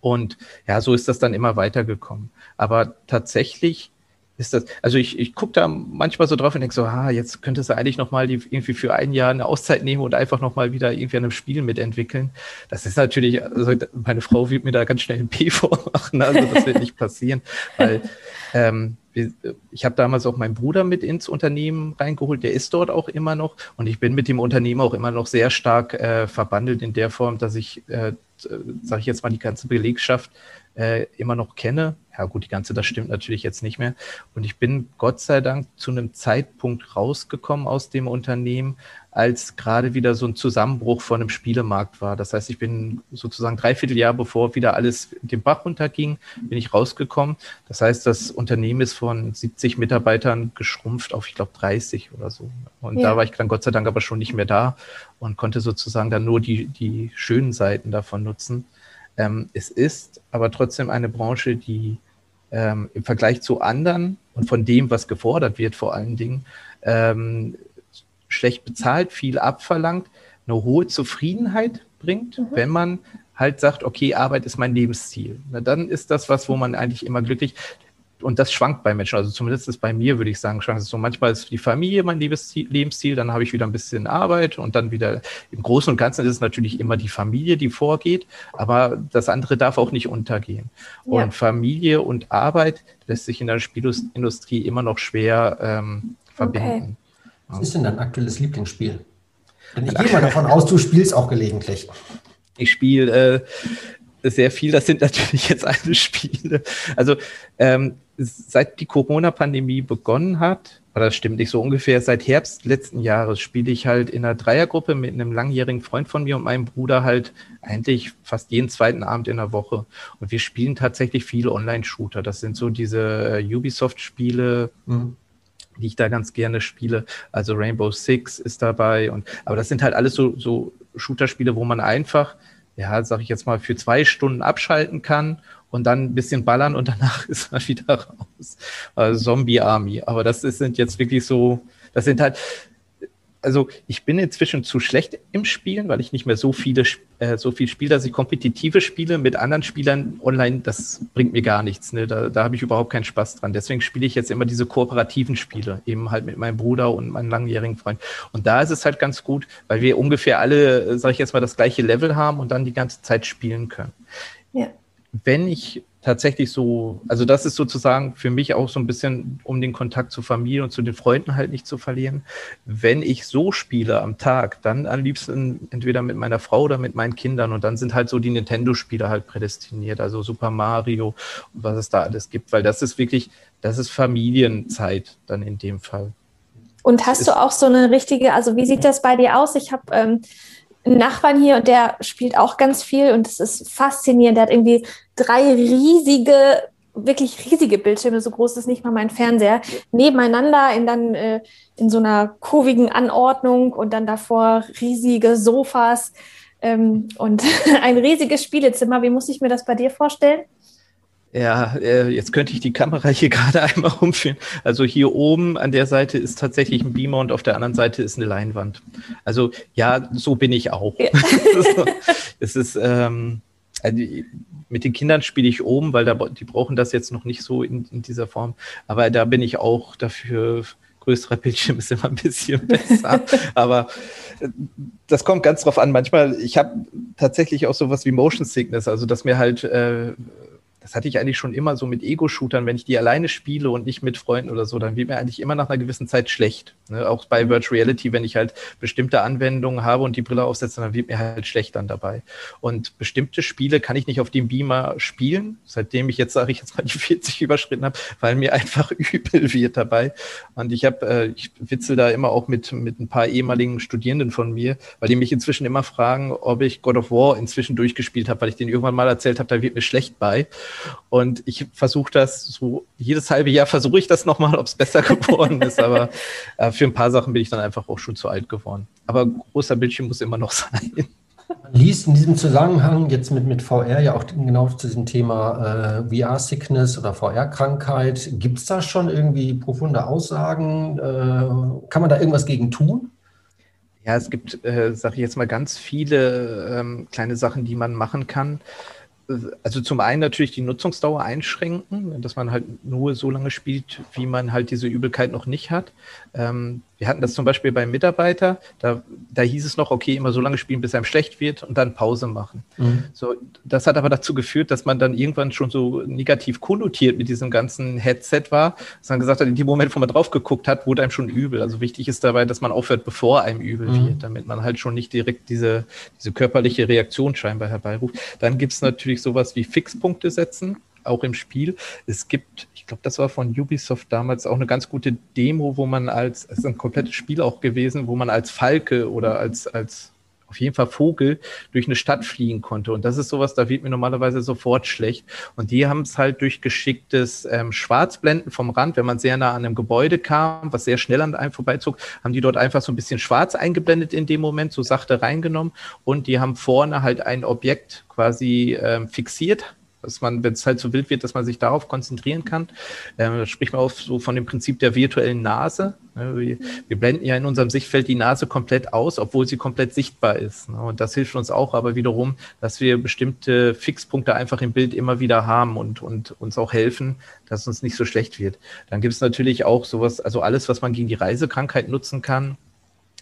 Und ja, so ist das dann immer weitergekommen. Aber tatsächlich ist das, also ich, ich gucke da manchmal so drauf und denke so, ah, jetzt könntest du eigentlich nochmal irgendwie für ein Jahr eine Auszeit nehmen und einfach nochmal wieder irgendwie an einem Spiel mitentwickeln. Das ist natürlich, also meine Frau wird mir da ganz schnell ein P <laughs> vormachen, also das wird nicht passieren, weil ähm, ich habe damals auch meinen Bruder mit ins Unternehmen reingeholt, der ist dort auch immer noch. Und ich bin mit dem Unternehmen auch immer noch sehr stark äh, verbandelt in der Form, dass ich, äh, sage ich jetzt mal, die ganze Belegschaft äh, immer noch kenne. Ja gut, die ganze, das stimmt natürlich jetzt nicht mehr. Und ich bin Gott sei Dank zu einem Zeitpunkt rausgekommen aus dem Unternehmen, als gerade wieder so ein Zusammenbruch von einem Spielemarkt war. Das heißt, ich bin sozusagen dreiviertel Jahr bevor wieder alles den Bach runterging, bin ich rausgekommen. Das heißt, das Unternehmen ist von 70 Mitarbeitern geschrumpft auf, ich glaube, 30 oder so. Und ja. da war ich dann Gott sei Dank aber schon nicht mehr da und konnte sozusagen dann nur die, die schönen Seiten davon nutzen. Ähm, es ist aber trotzdem eine Branche, die ähm, im Vergleich zu anderen und von dem, was gefordert wird, vor allen Dingen, ähm, schlecht bezahlt, viel abverlangt, eine hohe Zufriedenheit bringt, mhm. wenn man halt sagt, okay, Arbeit ist mein Lebensziel. Na, dann ist das was, wo man eigentlich immer glücklich und das schwankt bei Menschen. Also zumindest ist bei mir, würde ich sagen, schwankt es so. Manchmal ist die Familie mein Lebensziel, dann habe ich wieder ein bisschen Arbeit und dann wieder im Großen und Ganzen ist es natürlich immer die Familie, die vorgeht, aber das andere darf auch nicht untergehen. Ja. Und Familie und Arbeit lässt sich in der Spielindustrie immer noch schwer ähm, verbinden. Okay. Was ist denn dein aktuelles Lieblingsspiel? Denn ich <laughs> gehe mal davon aus, du spielst auch gelegentlich. Ich spiele äh, sehr viel. Das sind natürlich jetzt <laughs> alle Spiele. Also ähm, seit die Corona-Pandemie begonnen hat, oder das stimmt nicht so ungefähr, seit Herbst letzten Jahres spiele ich halt in einer Dreiergruppe mit einem langjährigen Freund von mir und meinem Bruder halt eigentlich fast jeden zweiten Abend in der Woche. Und wir spielen tatsächlich viele Online-Shooter. Das sind so diese äh, Ubisoft-Spiele. Mhm die ich da ganz gerne spiele. Also Rainbow Six ist dabei und aber das sind halt alles so, so Shooter-Spiele, wo man einfach ja, sag ich jetzt mal, für zwei Stunden abschalten kann und dann ein bisschen ballern und danach <laughs> ist man wieder raus. Also Zombie Army. Aber das ist, sind jetzt wirklich so, das sind halt, also ich bin inzwischen zu schlecht im Spielen, weil ich nicht mehr so viele äh, so viel spiele, dass ich kompetitive Spiele mit anderen Spielern online, das bringt mir gar nichts. Ne? Da, da habe ich überhaupt keinen Spaß dran. Deswegen spiele ich jetzt immer diese kooperativen Spiele, eben halt mit meinem Bruder und meinem langjährigen Freund. Und da ist es halt ganz gut, weil wir ungefähr alle, sage ich jetzt mal, das gleiche Level haben und dann die ganze Zeit spielen können. Ja. Wenn ich tatsächlich so, also das ist sozusagen für mich auch so ein bisschen, um den Kontakt zur Familie und zu den Freunden halt nicht zu verlieren. Wenn ich so spiele am Tag, dann am liebsten entweder mit meiner Frau oder mit meinen Kindern und dann sind halt so die Nintendo-Spiele halt prädestiniert, also Super Mario und was es da alles gibt, weil das ist wirklich, das ist Familienzeit dann in dem Fall. Und hast du auch so eine richtige, also wie sieht das bei dir aus? Ich habe ähm, Nachbarn hier und der spielt auch ganz viel und es ist faszinierend. Der hat irgendwie drei riesige, wirklich riesige Bildschirme, so groß ist nicht mal mein Fernseher, nebeneinander in dann äh, in so einer kurvigen Anordnung und dann davor riesige Sofas ähm, und <laughs> ein riesiges Spielezimmer. Wie muss ich mir das bei dir vorstellen? Ja, äh, jetzt könnte ich die Kamera hier <laughs> gerade einmal umführen. Also hier oben an der Seite ist tatsächlich ein Beamer und auf der anderen Seite ist eine Leinwand. Also ja, so bin ich auch. Ja. <laughs> es ist, ähm, also mit den Kindern spiele ich oben, weil da, die brauchen das jetzt noch nicht so in, in dieser Form. Aber da bin ich auch dafür größerer Bildschirm ist immer ein bisschen <laughs> besser. Aber äh, das kommt ganz drauf an. Manchmal, ich habe tatsächlich auch sowas wie Motion Sickness, also dass mir halt äh, das hatte ich eigentlich schon immer so mit Ego-Shootern, wenn ich die alleine spiele und nicht mit Freunden oder so, dann wird mir eigentlich immer nach einer gewissen Zeit schlecht. Ne? Auch bei mhm. Virtual Reality, wenn ich halt bestimmte Anwendungen habe und die Brille aufsetze, dann wird mir halt schlecht dann dabei. Und bestimmte Spiele kann ich nicht auf dem Beamer spielen, seitdem ich jetzt, sage ich jetzt mal, die <laughs> 40 überschritten habe, weil mir einfach <laughs> übel wird dabei. Und ich habe, äh, ich witzel da immer auch mit, mit ein paar ehemaligen Studierenden von mir, weil die mich inzwischen immer fragen, ob ich God of War inzwischen durchgespielt habe, weil ich denen irgendwann mal erzählt habe, da wird mir schlecht bei. Und ich versuche das so, jedes halbe Jahr versuche ich das nochmal, ob es besser <laughs> geworden ist. Aber äh, für ein paar Sachen bin ich dann einfach auch schon zu alt geworden. Aber großer Bildschirm muss immer noch <laughs> sein. Man liest in diesem Zusammenhang jetzt mit, mit VR ja auch genau zu diesem Thema äh, VR-Sickness oder VR-Krankheit. Gibt es da schon irgendwie profunde Aussagen? Äh, kann man da irgendwas gegen tun? Ja, es gibt, äh, sage ich jetzt mal, ganz viele ähm, kleine Sachen, die man machen kann also zum einen natürlich die Nutzungsdauer einschränken, dass man halt nur so lange spielt, wie man halt diese Übelkeit noch nicht hat. Ähm, wir hatten das zum Beispiel beim Mitarbeiter, da, da hieß es noch, okay, immer so lange spielen, bis einem schlecht wird und dann Pause machen. Mhm. So, das hat aber dazu geführt, dass man dann irgendwann schon so negativ konnotiert mit diesem ganzen Headset war, dass man gesagt hat, in dem Moment, wo man drauf geguckt hat, wurde einem schon übel. Also wichtig ist dabei, dass man aufhört, bevor einem übel mhm. wird, damit man halt schon nicht direkt diese, diese körperliche Reaktion scheinbar herbeiruft. Dann gibt es natürlich sowas wie Fixpunkte setzen auch im Spiel. Es gibt, ich glaube, das war von Ubisoft damals auch eine ganz gute Demo, wo man als, es ist ein komplettes Spiel auch gewesen, wo man als Falke oder als, als auf jeden Fall Vogel durch eine Stadt fliegen konnte. Und das ist sowas, da wird mir normalerweise sofort schlecht. Und die haben es halt durch geschicktes ähm, Schwarzblenden vom Rand, wenn man sehr nah an einem Gebäude kam, was sehr schnell an einem vorbeizog, haben die dort einfach so ein bisschen schwarz eingeblendet in dem Moment, so sachte reingenommen. Und die haben vorne halt ein Objekt quasi ähm, fixiert, dass man, wenn es halt so wild wird, dass man sich darauf konzentrieren kann. Ähm, spricht man auch so von dem Prinzip der virtuellen Nase. Ne? Wir, wir, blenden ja in unserem Sichtfeld die Nase komplett aus, obwohl sie komplett sichtbar ist. Ne? Und das hilft uns auch aber wiederum, dass wir bestimmte Fixpunkte einfach im Bild immer wieder haben und, und uns auch helfen, dass uns nicht so schlecht wird. Dann gibt es natürlich auch sowas, also alles, was man gegen die Reisekrankheit nutzen kann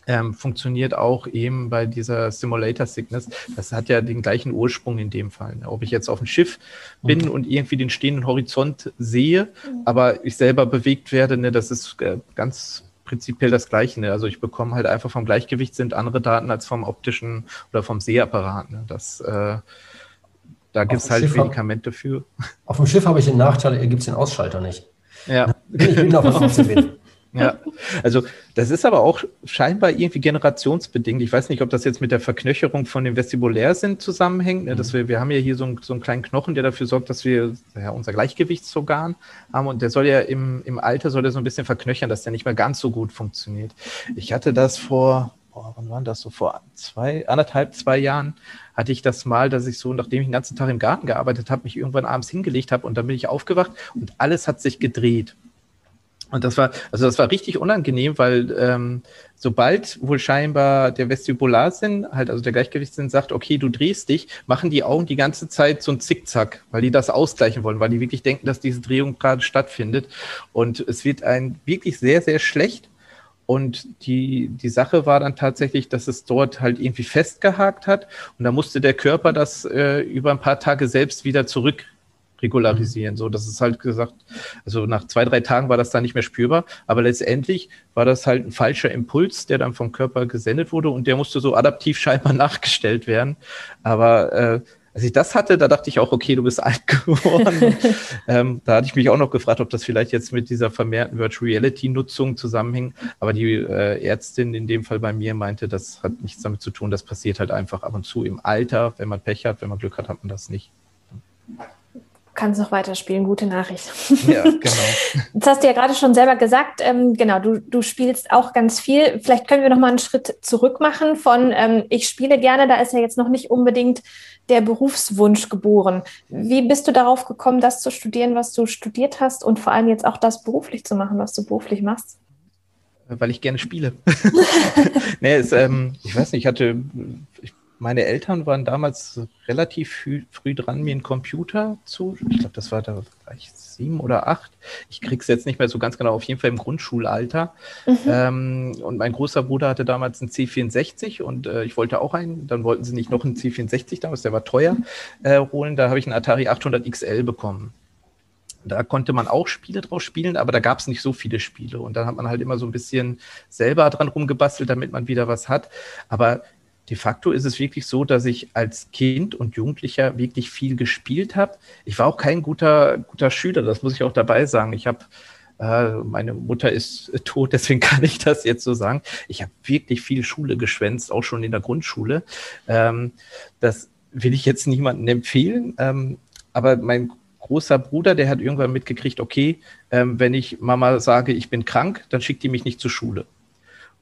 ähm, funktioniert auch eben bei dieser Simulator Sickness. Das hat ja den gleichen Ursprung in dem Fall. Ne? Ob ich jetzt auf dem Schiff bin mhm. und irgendwie den stehenden Horizont sehe, mhm. aber ich selber bewegt werde, ne, das ist äh, ganz prinzipiell das Gleiche. Ne? Also ich bekomme halt einfach vom Gleichgewicht sind andere Daten als vom optischen oder vom Sehapparat. Ne? Das äh, da gibt es halt Medikamente für. Auf dem Schiff habe ich den Nachteil, hier gibt es den Ausschalter nicht. Ja. Ich bin auf was <laughs> Ja, also das ist aber auch scheinbar irgendwie generationsbedingt. Ich weiß nicht, ob das jetzt mit der Verknöcherung von dem Vestibulärsinn zusammenhängt. Ne? Dass mhm. wir, wir haben ja hier so, ein, so einen kleinen Knochen, der dafür sorgt, dass wir ja, unser Gleichgewichtsorgan haben und der soll ja im, im Alter soll der so ein bisschen verknöchern, dass der nicht mehr ganz so gut funktioniert. Ich hatte das vor, boah, wann war das so? Vor zwei, anderthalb, zwei Jahren hatte ich das mal, dass ich so, nachdem ich den ganzen Tag im Garten gearbeitet habe, mich irgendwann abends hingelegt habe und dann bin ich aufgewacht und alles hat sich gedreht. Und das war, also das war richtig unangenehm, weil ähm, sobald wohl scheinbar der Vestibularsinn, halt also der Gleichgewichtssinn sagt, okay, du drehst dich, machen die Augen die ganze Zeit so ein Zickzack, weil die das ausgleichen wollen, weil die wirklich denken, dass diese Drehung gerade stattfindet. Und es wird ein wirklich sehr, sehr schlecht. Und die, die Sache war dann tatsächlich, dass es dort halt irgendwie festgehakt hat. Und da musste der Körper das äh, über ein paar Tage selbst wieder zurück regularisieren. So, das ist halt gesagt, also nach zwei, drei Tagen war das dann nicht mehr spürbar, aber letztendlich war das halt ein falscher Impuls, der dann vom Körper gesendet wurde und der musste so adaptiv scheinbar <laughs> nachgestellt werden. Aber äh, als ich das hatte, da dachte ich auch, okay, du bist <laughs> alt geworden. ähm, da hatte ich mich auch noch gefragt, ob das vielleicht jetzt mit dieser vermehrten Virtual Reality Nutzung zusammenhängt. Aber die äh, Ärztin in dem Fall bei mir meinte, das hat nichts damit zu tun. Das passiert halt einfach ab und zu im Alter. Wenn man Pech hat, wenn man Glück hat, hat man das nicht kannst noch weiterspielen. Gute Nachricht. Ja, genau. <laughs> Jetzt hast du ja gerade schon selber gesagt, ähm, genau, du, du spielst auch ganz viel. Vielleicht können wir noch mal einen Schritt zurück machen von ähm, ich spiele gerne, da ist ja jetzt noch nicht unbedingt der Berufswunsch geboren. Wie bist du darauf gekommen, das zu studieren, was du studiert hast und vor allem jetzt auch das beruflich zu machen, was du beruflich machst? Weil ich gerne spiele. <laughs> nee, es, ähm, ich weiß nicht, ich hatte, ich meine Eltern waren damals relativ früh, früh dran, mir einen Computer zu. Ich glaube, das war da vielleicht sieben oder acht. Ich krieg's jetzt nicht mehr so ganz genau, auf jeden Fall im Grundschulalter. Mhm. Ähm, und mein großer Bruder hatte damals einen C64 und äh, ich wollte auch einen. Dann wollten sie nicht noch einen C64 damals, der war teuer, äh, holen. Da habe ich einen Atari 800 XL bekommen. Da konnte man auch Spiele drauf spielen, aber da gab es nicht so viele Spiele. Und dann hat man halt immer so ein bisschen selber dran rumgebastelt, damit man wieder was hat. Aber de facto ist es wirklich so, dass ich als Kind und Jugendlicher wirklich viel gespielt habe. Ich war auch kein guter, guter Schüler, das muss ich auch dabei sagen. Ich habe äh, meine Mutter ist <laughs> tot, deswegen kann ich das jetzt so sagen. Ich habe wirklich viel Schule geschwänzt, auch schon in der Grundschule. Ähm, das will ich jetzt niemandem empfehlen, ähm, aber mein großer Bruder, der hat irgendwann mitgekriegt, okay, ähm, wenn ich Mama sage, ich bin krank, dann schickt die mich nicht zur Schule.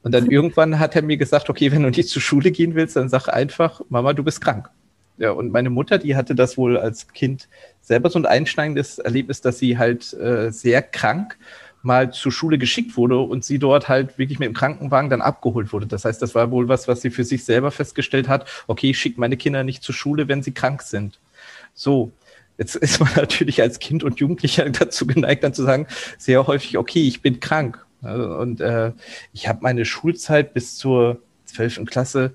Und dann irgendwann hat er mir gesagt, okay, wenn du nicht zur Schule gehen willst, dann sag einfach, Mama, du bist krank. Ja, und meine Mutter, die hatte das wohl als Kind selber so ein einschneidendes Erlebnis, dass sie halt äh, sehr krank mal zur Schule geschickt wurde und sie dort halt wirklich mit dem Krankenwagen dann abgeholt wurde. Das heißt, das war wohl was, was sie für sich selber festgestellt hat. Okay, ich schicke meine Kinder nicht zur Schule, wenn sie krank sind. So, jetzt <laughs> ist man natürlich als Kind und Jugendlicher dazu geneigt, dann zu sagen, sehr häufig, okay, ich bin krank. Und äh, ich habe meine Schulzeit bis zur 12. Klasse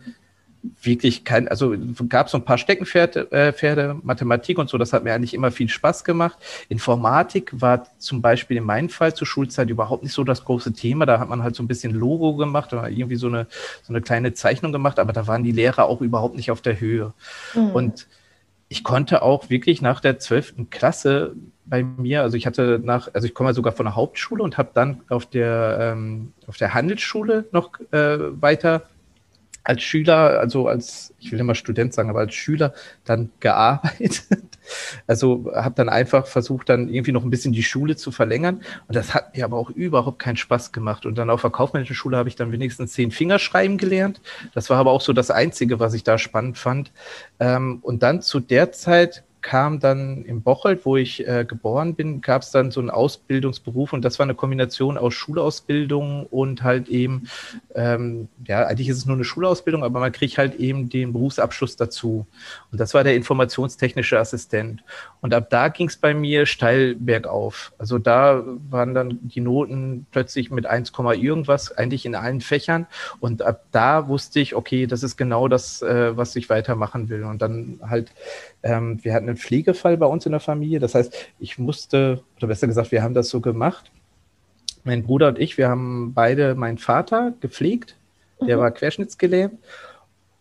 wirklich kein, also gab es so ein paar Steckenpferde, äh, Pferde, Mathematik und so, das hat mir eigentlich immer viel Spaß gemacht. Informatik war zum Beispiel in meinem Fall zur Schulzeit überhaupt nicht so das große Thema. Da hat man halt so ein bisschen Logo gemacht oder irgendwie so eine, so eine kleine Zeichnung gemacht, aber da waren die Lehrer auch überhaupt nicht auf der Höhe. Mhm. Und ich konnte auch wirklich nach der zwölften Klasse bei mir, also ich hatte nach, also ich komme ja sogar von der Hauptschule und habe dann auf der, ähm, auf der Handelsschule noch äh, weiter als Schüler, also als, ich will immer Student sagen, aber als Schüler dann gearbeitet. <laughs> Also habe dann einfach versucht, dann irgendwie noch ein bisschen die Schule zu verlängern. Und das hat mir aber auch überhaupt keinen Spaß gemacht. Und dann auf der kaufmännischen Schule habe ich dann wenigstens zehn Fingerschreiben gelernt. Das war aber auch so das Einzige, was ich da spannend fand. Ähm, und dann zu der Zeit kam dann im Bocholt, wo ich äh, geboren bin, gab es dann so einen Ausbildungsberuf und das war eine Kombination aus Schulausbildung und halt eben, ähm, ja, eigentlich ist es nur eine Schulausbildung, aber man kriegt halt eben den Berufsabschluss dazu. Und das war der informationstechnische Assistent. Und ab da ging es bei mir steil bergauf. Also da waren dann die Noten plötzlich mit 1, irgendwas, eigentlich in allen Fächern. Und ab da wusste ich, okay, das ist genau das, äh, was ich weitermachen will. Und dann halt ähm, wir hatten einen Pflegefall bei uns in der Familie. Das heißt, ich musste, oder besser gesagt, wir haben das so gemacht. Mein Bruder und ich, wir haben beide meinen Vater gepflegt. Der mhm. war querschnittsgelähmt.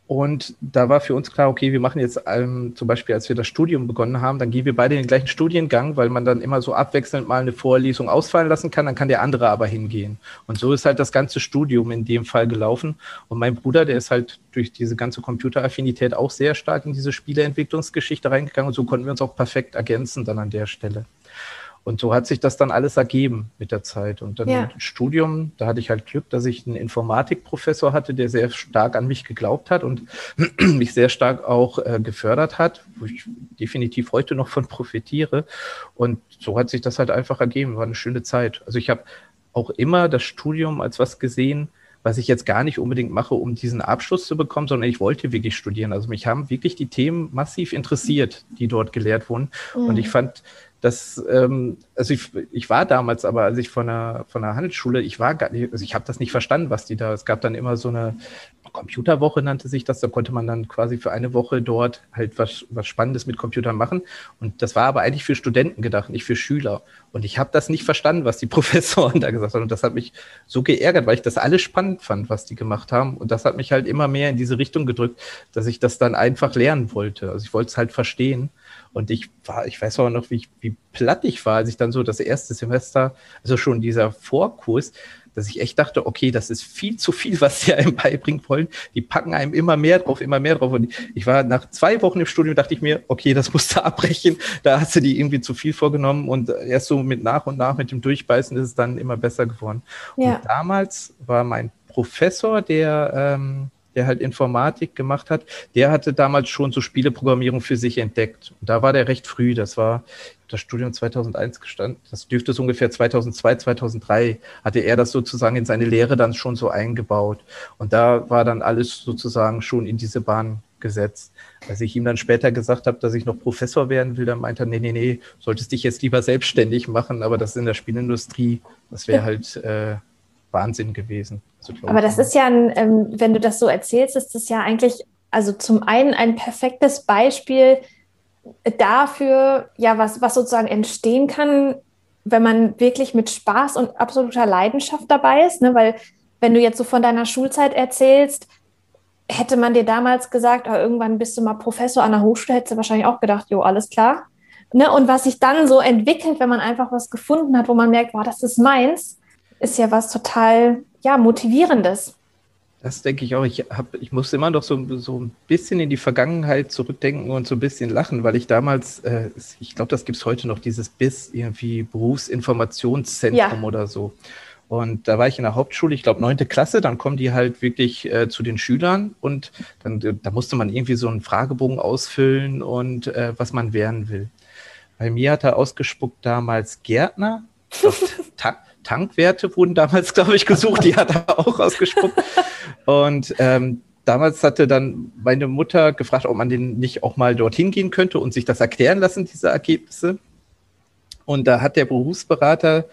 Und da war für uns klar, okay, wir machen jetzt ähm, zum Beispiel, als wir das Studium begonnen haben, dann gehen wir beide in den gleichen Studiengang, weil man dann immer so abwechselnd mal eine Vorlesung ausfallen lassen kann, dann kann der andere aber hingehen. Und so ist halt das ganze Studium in dem Fall gelaufen. Und mein Bruder, der ist halt durch diese ganze Computeraffinität auch sehr stark in diese Spieleentwicklungsgeschichte reingegangen und so konnten wir uns auch perfekt ergänzen dann an der Stelle. Und so hat sich das dann alles ergeben mit der Zeit. Und dann ja. Studium, da hatte ich halt Glück, dass ich einen Informatikprofessor hatte, der sehr stark an mich geglaubt hat und <clears throat> mich sehr stark auch äh, gefördert hat, wo ich definitiv heute noch von profitiere. Und so hat sich das halt einfach ergeben. War eine schöne Zeit. Also ich habe auch immer das Studium als was gesehen, was ich jetzt gar nicht unbedingt mache, um diesen Abschluss zu bekommen, sondern ich wollte wirklich studieren. Also mich haben wirklich die Themen massiv interessiert, die dort gelehrt wurden. Mhm. Und ich fand das, ähm, also ich, ich war damals, aber als ich von der, von der Handelsschule, ich war gar nicht, also ich habe das nicht verstanden, was die da, es gab dann immer so eine Computerwoche nannte sich das, da konnte man dann quasi für eine Woche dort halt was, was Spannendes mit Computern machen. Und das war aber eigentlich für Studenten gedacht, nicht für Schüler. Und ich habe das nicht verstanden, was die <laughs> Professoren da gesagt haben. Und das hat mich so geärgert, weil ich das alles spannend fand, was die gemacht haben. Und das hat mich halt immer mehr in diese Richtung gedrückt, dass ich das dann einfach lernen wollte, also ich wollte es halt verstehen und ich war, ich weiß auch noch, wie, ich, wie platt ich war, als ich dann so das erste Semester, also schon dieser Vorkurs, dass ich echt dachte, okay, das ist viel zu viel, was sie einem beibringen wollen. Die packen einem immer mehr drauf, immer mehr drauf. Und ich war nach zwei Wochen im Studium, dachte ich mir, okay, das musst du <laughs> abbrechen. Da hast du die irgendwie zu viel vorgenommen. Und erst so mit nach und nach mit dem Durchbeißen ist es dann immer besser geworden. Ja. Und damals war mein Professor, der ähm, der halt Informatik gemacht hat, der hatte damals schon so Spieleprogrammierung für sich entdeckt. Und da war der recht früh. Das war das Studium 2001 gestanden. Das dürfte es ungefähr 2002, 2003 hatte er das sozusagen in seine Lehre dann schon so eingebaut. Und da war dann alles sozusagen schon in diese Bahn gesetzt. Als ich ihm dann später gesagt habe, dass ich noch Professor werden will, dann meinte er, nee, nee, nee, solltest dich jetzt lieber selbstständig machen, aber das in der Spielindustrie, das wäre <laughs> halt äh, Wahnsinn gewesen. Also, Aber das ist ja, ein, ähm, wenn du das so erzählst, ist das ja eigentlich, also zum einen ein perfektes Beispiel dafür, ja, was, was sozusagen entstehen kann, wenn man wirklich mit Spaß und absoluter Leidenschaft dabei ist, ne? weil wenn du jetzt so von deiner Schulzeit erzählst, hätte man dir damals gesagt, oh, irgendwann bist du mal Professor an der Hochschule, hättest du wahrscheinlich auch gedacht, jo, alles klar. Ne? Und was sich dann so entwickelt, wenn man einfach was gefunden hat, wo man merkt, boah, das ist meins, ist ja was total ja, Motivierendes. Das denke ich auch. Ich, hab, ich musste immer noch so, so ein bisschen in die Vergangenheit zurückdenken und so ein bisschen lachen, weil ich damals, äh, ich glaube, das gibt es heute noch, dieses BIS, irgendwie Berufsinformationszentrum ja. oder so. Und da war ich in der Hauptschule, ich glaube, neunte Klasse, dann kommen die halt wirklich äh, zu den Schülern und dann da musste man irgendwie so einen Fragebogen ausfüllen und äh, was man werden will. Bei mir hat er ausgespuckt damals Gärtner, <laughs> glaub, Tankwerte wurden damals, <laughs> glaube ich, gesucht. Die hat er auch ausgespuckt. Und ähm, damals hatte dann meine Mutter gefragt, ob man den nicht auch mal dorthin gehen könnte und sich das erklären lassen, diese Ergebnisse. Und da hat der Berufsberater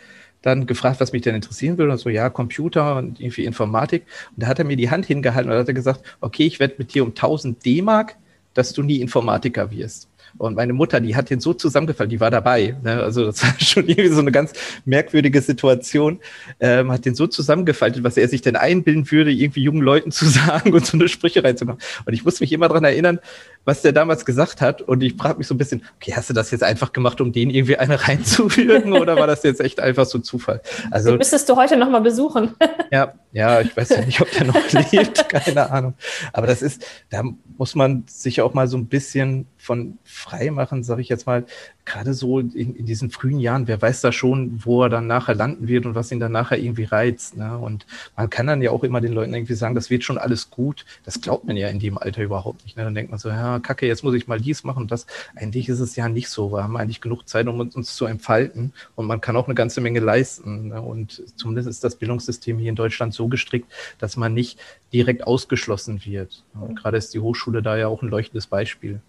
dann gefragt, was mich denn interessieren würde. Und so, ja, Computer und irgendwie Informatik. Und da hat er mir die Hand hingehalten und hat gesagt, okay, ich werde mit dir um 1000 D-Mark, dass du nie Informatiker wirst. Und meine Mutter, die hat den so zusammengefallen, die war dabei. Ne? Also das <laughs> war schon irgendwie so eine ganz merkwürdige Situation. Ähm, hat den so zusammengefaltet, was er sich denn einbilden würde, irgendwie jungen Leuten zu <laughs> sagen und so eine Sprüche reinzumachen. Und ich muss mich immer daran erinnern, was der damals gesagt hat. Und ich frage mich so ein bisschen, okay, hast du das jetzt einfach gemacht, um den irgendwie eine reinzuwürgen oder war das jetzt echt einfach so Zufall? Also den müsstest du heute nochmal besuchen. <laughs> ja, ja, ich weiß ja nicht, ob der noch lebt, <laughs> keine Ahnung. Aber das ist, da muss man sich auch mal so ein bisschen von frei machen, sage ich jetzt mal, gerade so in, in, diesen frühen Jahren, wer weiß da schon, wo er dann nachher landen wird und was ihn dann nachher irgendwie reizt. Ne? Und man kann dann ja auch immer den Leuten irgendwie sagen, das wird schon alles gut. Das glaubt man ja in dem Alter überhaupt nicht. Ne? Dann denkt man so, ja, kacke, jetzt muss ich mal dies machen und das. Eigentlich ist es ja nicht so. Wir haben eigentlich genug Zeit, um uns, uns zu entfalten und man kann auch eine ganze Menge leisten. Ne? Und zumindest ist das Bildungssystem hier in Deutschland so gestrickt, dass man nicht direkt ausgeschlossen wird. Und gerade ist die Hochschule da ja auch ein leuchtendes Beispiel.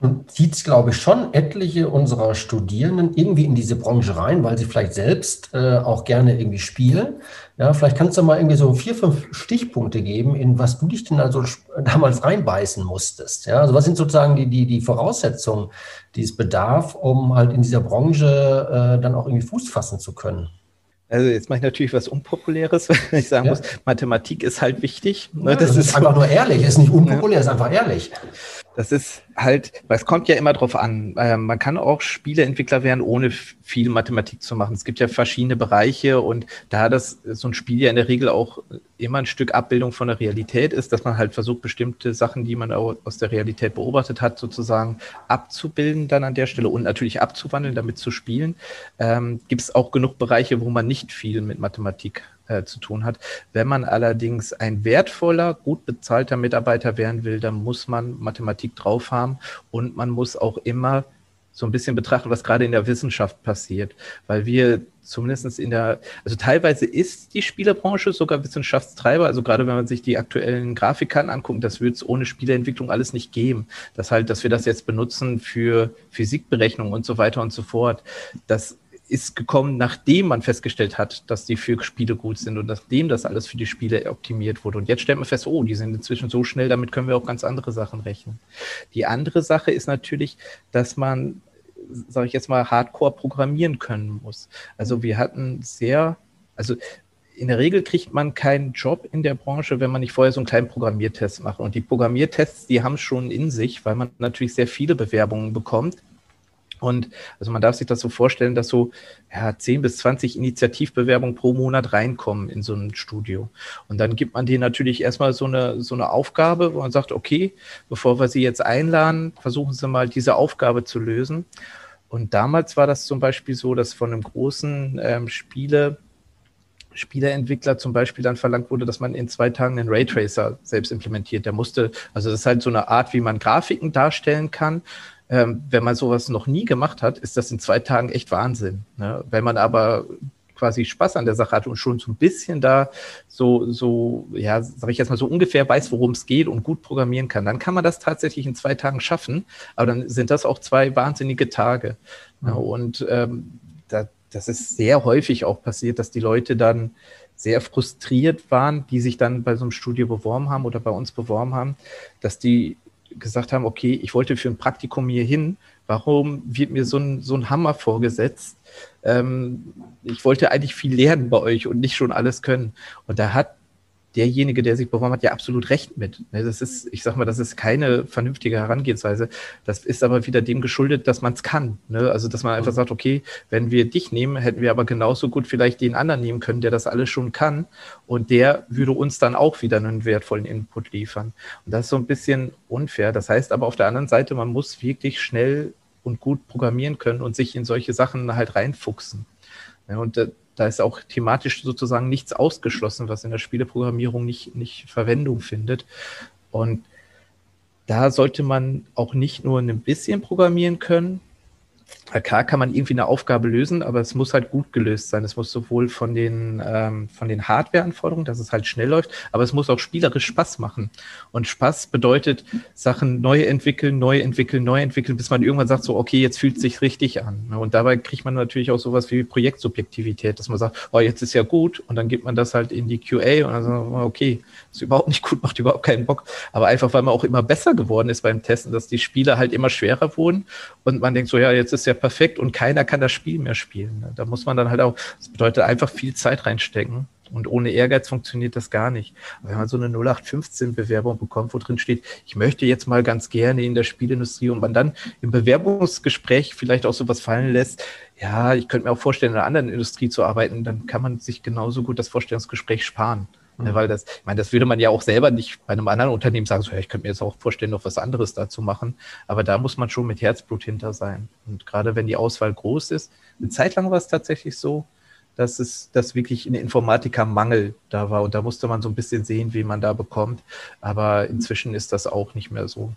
Und zieht, glaube ich, schon etliche unserer Studierenden irgendwie in diese Branche rein, weil sie vielleicht selbst äh, auch gerne irgendwie spielen. Ja, vielleicht kannst du mal irgendwie so vier, fünf Stichpunkte geben, in was du dich denn also <laughs> damals reinbeißen musstest. Ja, also was sind sozusagen die, die, die Voraussetzungen, die es bedarf, um halt in dieser Branche äh, dann auch irgendwie Fuß fassen zu können? Also jetzt mache ich natürlich was Unpopuläres, <laughs> wenn ich sagen ja. muss, Mathematik ist halt wichtig. Ne? Das, das, ist, ist einfach nur ehrlich, ist nicht unpopulär, ja. ist einfach ehrlich. Das ist halt, weil es kommt ja immer drauf an. Äh, man kann auch Spieleentwickler werden, ohne viel Mathematik zu machen. Es gibt ja verschiedene Bereiche und da das so ein Spiel ja in der Regel auch immer ein Stück Abbildung von der Realität ist, dass man halt versucht, bestimmte Sachen, die man aus der Realität beobachtet hat, sozusagen abzubilden dann an der Stelle und natürlich abzuwandeln, damit zu spielen, ähm, gibt es auch genug Bereiche, wo man nicht viel mit Mathematik äh, zu tun hat. Wenn man allerdings ein wertvoller, gut bezahlter Mitarbeiter werden will, dann muss man Mathematik drauf haben und man muss auch immer so ein bisschen betrachten, was gerade in der Wissenschaft passiert, weil wir zumindest in der, also teilweise ist die Spielerbranche sogar Wissenschaftstreiber, also gerade wenn man sich die aktuellen Grafikkarten anguckt, das wird es ohne Spieleentwicklung alles nicht geben. Das halt, dass wir das jetzt benutzen für Physikberechnung und so weiter und so fort. Das ist gekommen, nachdem man festgestellt hat, dass die für Spiele gut sind und nachdem das alles für die Spiele optimiert wurde. Und jetzt stellt man fest, oh, die sind inzwischen so schnell, damit können wir auch ganz andere Sachen rechnen. Die andere Sache ist natürlich, dass man, sage ich jetzt mal, hardcore programmieren können muss. Also wir hatten sehr, also in der Regel kriegt man keinen Job in der Branche, wenn man nicht vorher so einen kleinen Programmiertest macht. Und die Programmiertests, die haben schon in sich, weil man natürlich sehr viele Bewerbungen bekommt und also man darf sich das so vorstellen, dass so ja, 10 bis 20 Initiativbewerbungen pro Monat reinkommen in so ein Studio. Und dann gibt man denen natürlich erstmal so eine, so eine Aufgabe, wo man sagt, okay, bevor wir sie jetzt einladen, versuchen sie mal diese Aufgabe zu lösen. Und damals war das zum Beispiel so, dass von einem großen ähm, Spiele, Spieleentwickler zum Beispiel dann verlangt wurde, dass man in zwei Tagen einen Raytracer selbst implementiert. Der musste, also das ist halt so eine Art, wie man Grafiken darstellen kann ähm, wenn man sowas noch nie gemacht hat, ist das in zwei Tagen echt Wahnsinn. Ne? Wenn man aber quasi Spaß an der Sache hat und schon so ein bisschen da so, so, ja, sag ich jetzt mal so ungefähr weiß, worum es geht und gut programmieren kann, dann kann man das tatsächlich in zwei Tagen schaffen. Aber dann sind das auch zwei wahnsinnige Tage. Mhm. Ja, und ähm, da, das ist sehr häufig auch passiert, dass die Leute dann sehr frustriert waren, die sich dann bei so einem Studio beworben haben oder bei uns beworben haben, dass die gesagt haben, okay, ich wollte für ein Praktikum hier hin, warum wird mir so ein, so ein Hammer vorgesetzt? Ähm, ich wollte eigentlich viel lernen bei euch und nicht schon alles können. Und da hat derjenige, der sich beworben hat, ja absolut recht mit. Ne, das ist, ich sag mal, das ist keine vernünftige Herangehensweise. Das ist aber wieder dem geschuldet, dass man es kann. Ne? Also, dass man einfach mhm. sagt, okay, wenn wir dich nehmen, hätten wir aber genauso gut vielleicht den anderen nehmen können, der das alles schon kann. Und der würde uns dann auch wieder einen wertvollen Input liefern. Und das ist so ein bisschen unfair. Das heißt aber auf der anderen Seite, man muss wirklich schnell und gut programmieren können und sich in solche Sachen halt reinfuchsen. Ja, und äh, da ist auch thematisch sozusagen nichts ausgeschlossen, was in der Spieleprogrammierung nicht, nicht Verwendung findet. Und da sollte man auch nicht nur ein bisschen programmieren können, klar kann man irgendwie eine Aufgabe lösen, aber es muss halt gut gelöst sein. Es muss sowohl von den, ähm, von den Hardware-Anforderungen, dass es halt schnell läuft, aber es muss auch spielerisch Spaß machen. Und Spaß bedeutet Sachen neu entwickeln, neu entwickeln, neu entwickeln, bis man irgendwann sagt, so, okay, jetzt fühlt es sich richtig an. Und dabei kriegt man natürlich auch sowas wie Projektsubjektivität, dass man sagt, oh, jetzt ist ja gut. Und dann gibt man das halt in die QA und dann sagt man, okay, ist überhaupt nicht gut, macht überhaupt keinen Bock. Aber einfach, weil man auch immer besser geworden ist beim Testen, dass die Spiele halt immer schwerer wurden und man denkt so, ja, jetzt ist ja perfekt und keiner kann das Spiel mehr spielen. Da muss man dann halt auch, das bedeutet einfach viel Zeit reinstecken. Und ohne Ehrgeiz funktioniert das gar nicht. Wenn man so eine 0815-Bewerbung bekommt, wo drin steht, ich möchte jetzt mal ganz gerne in der Spielindustrie und man dann im Bewerbungsgespräch vielleicht auch sowas fallen lässt, ja, ich könnte mir auch vorstellen, in einer anderen Industrie zu arbeiten, dann kann man sich genauso gut das Vorstellungsgespräch sparen. Mhm. Weil das, ich meine, das würde man ja auch selber nicht bei einem anderen Unternehmen sagen, so, ja, ich könnte mir jetzt auch vorstellen, noch was anderes dazu machen. Aber da muss man schon mit Herzblut hinter sein. Und gerade wenn die Auswahl groß ist, eine Zeit lang war es tatsächlich so, dass es, dass wirklich ein Informatikermangel da war. Und da musste man so ein bisschen sehen, wie man da bekommt. Aber inzwischen ist das auch nicht mehr so.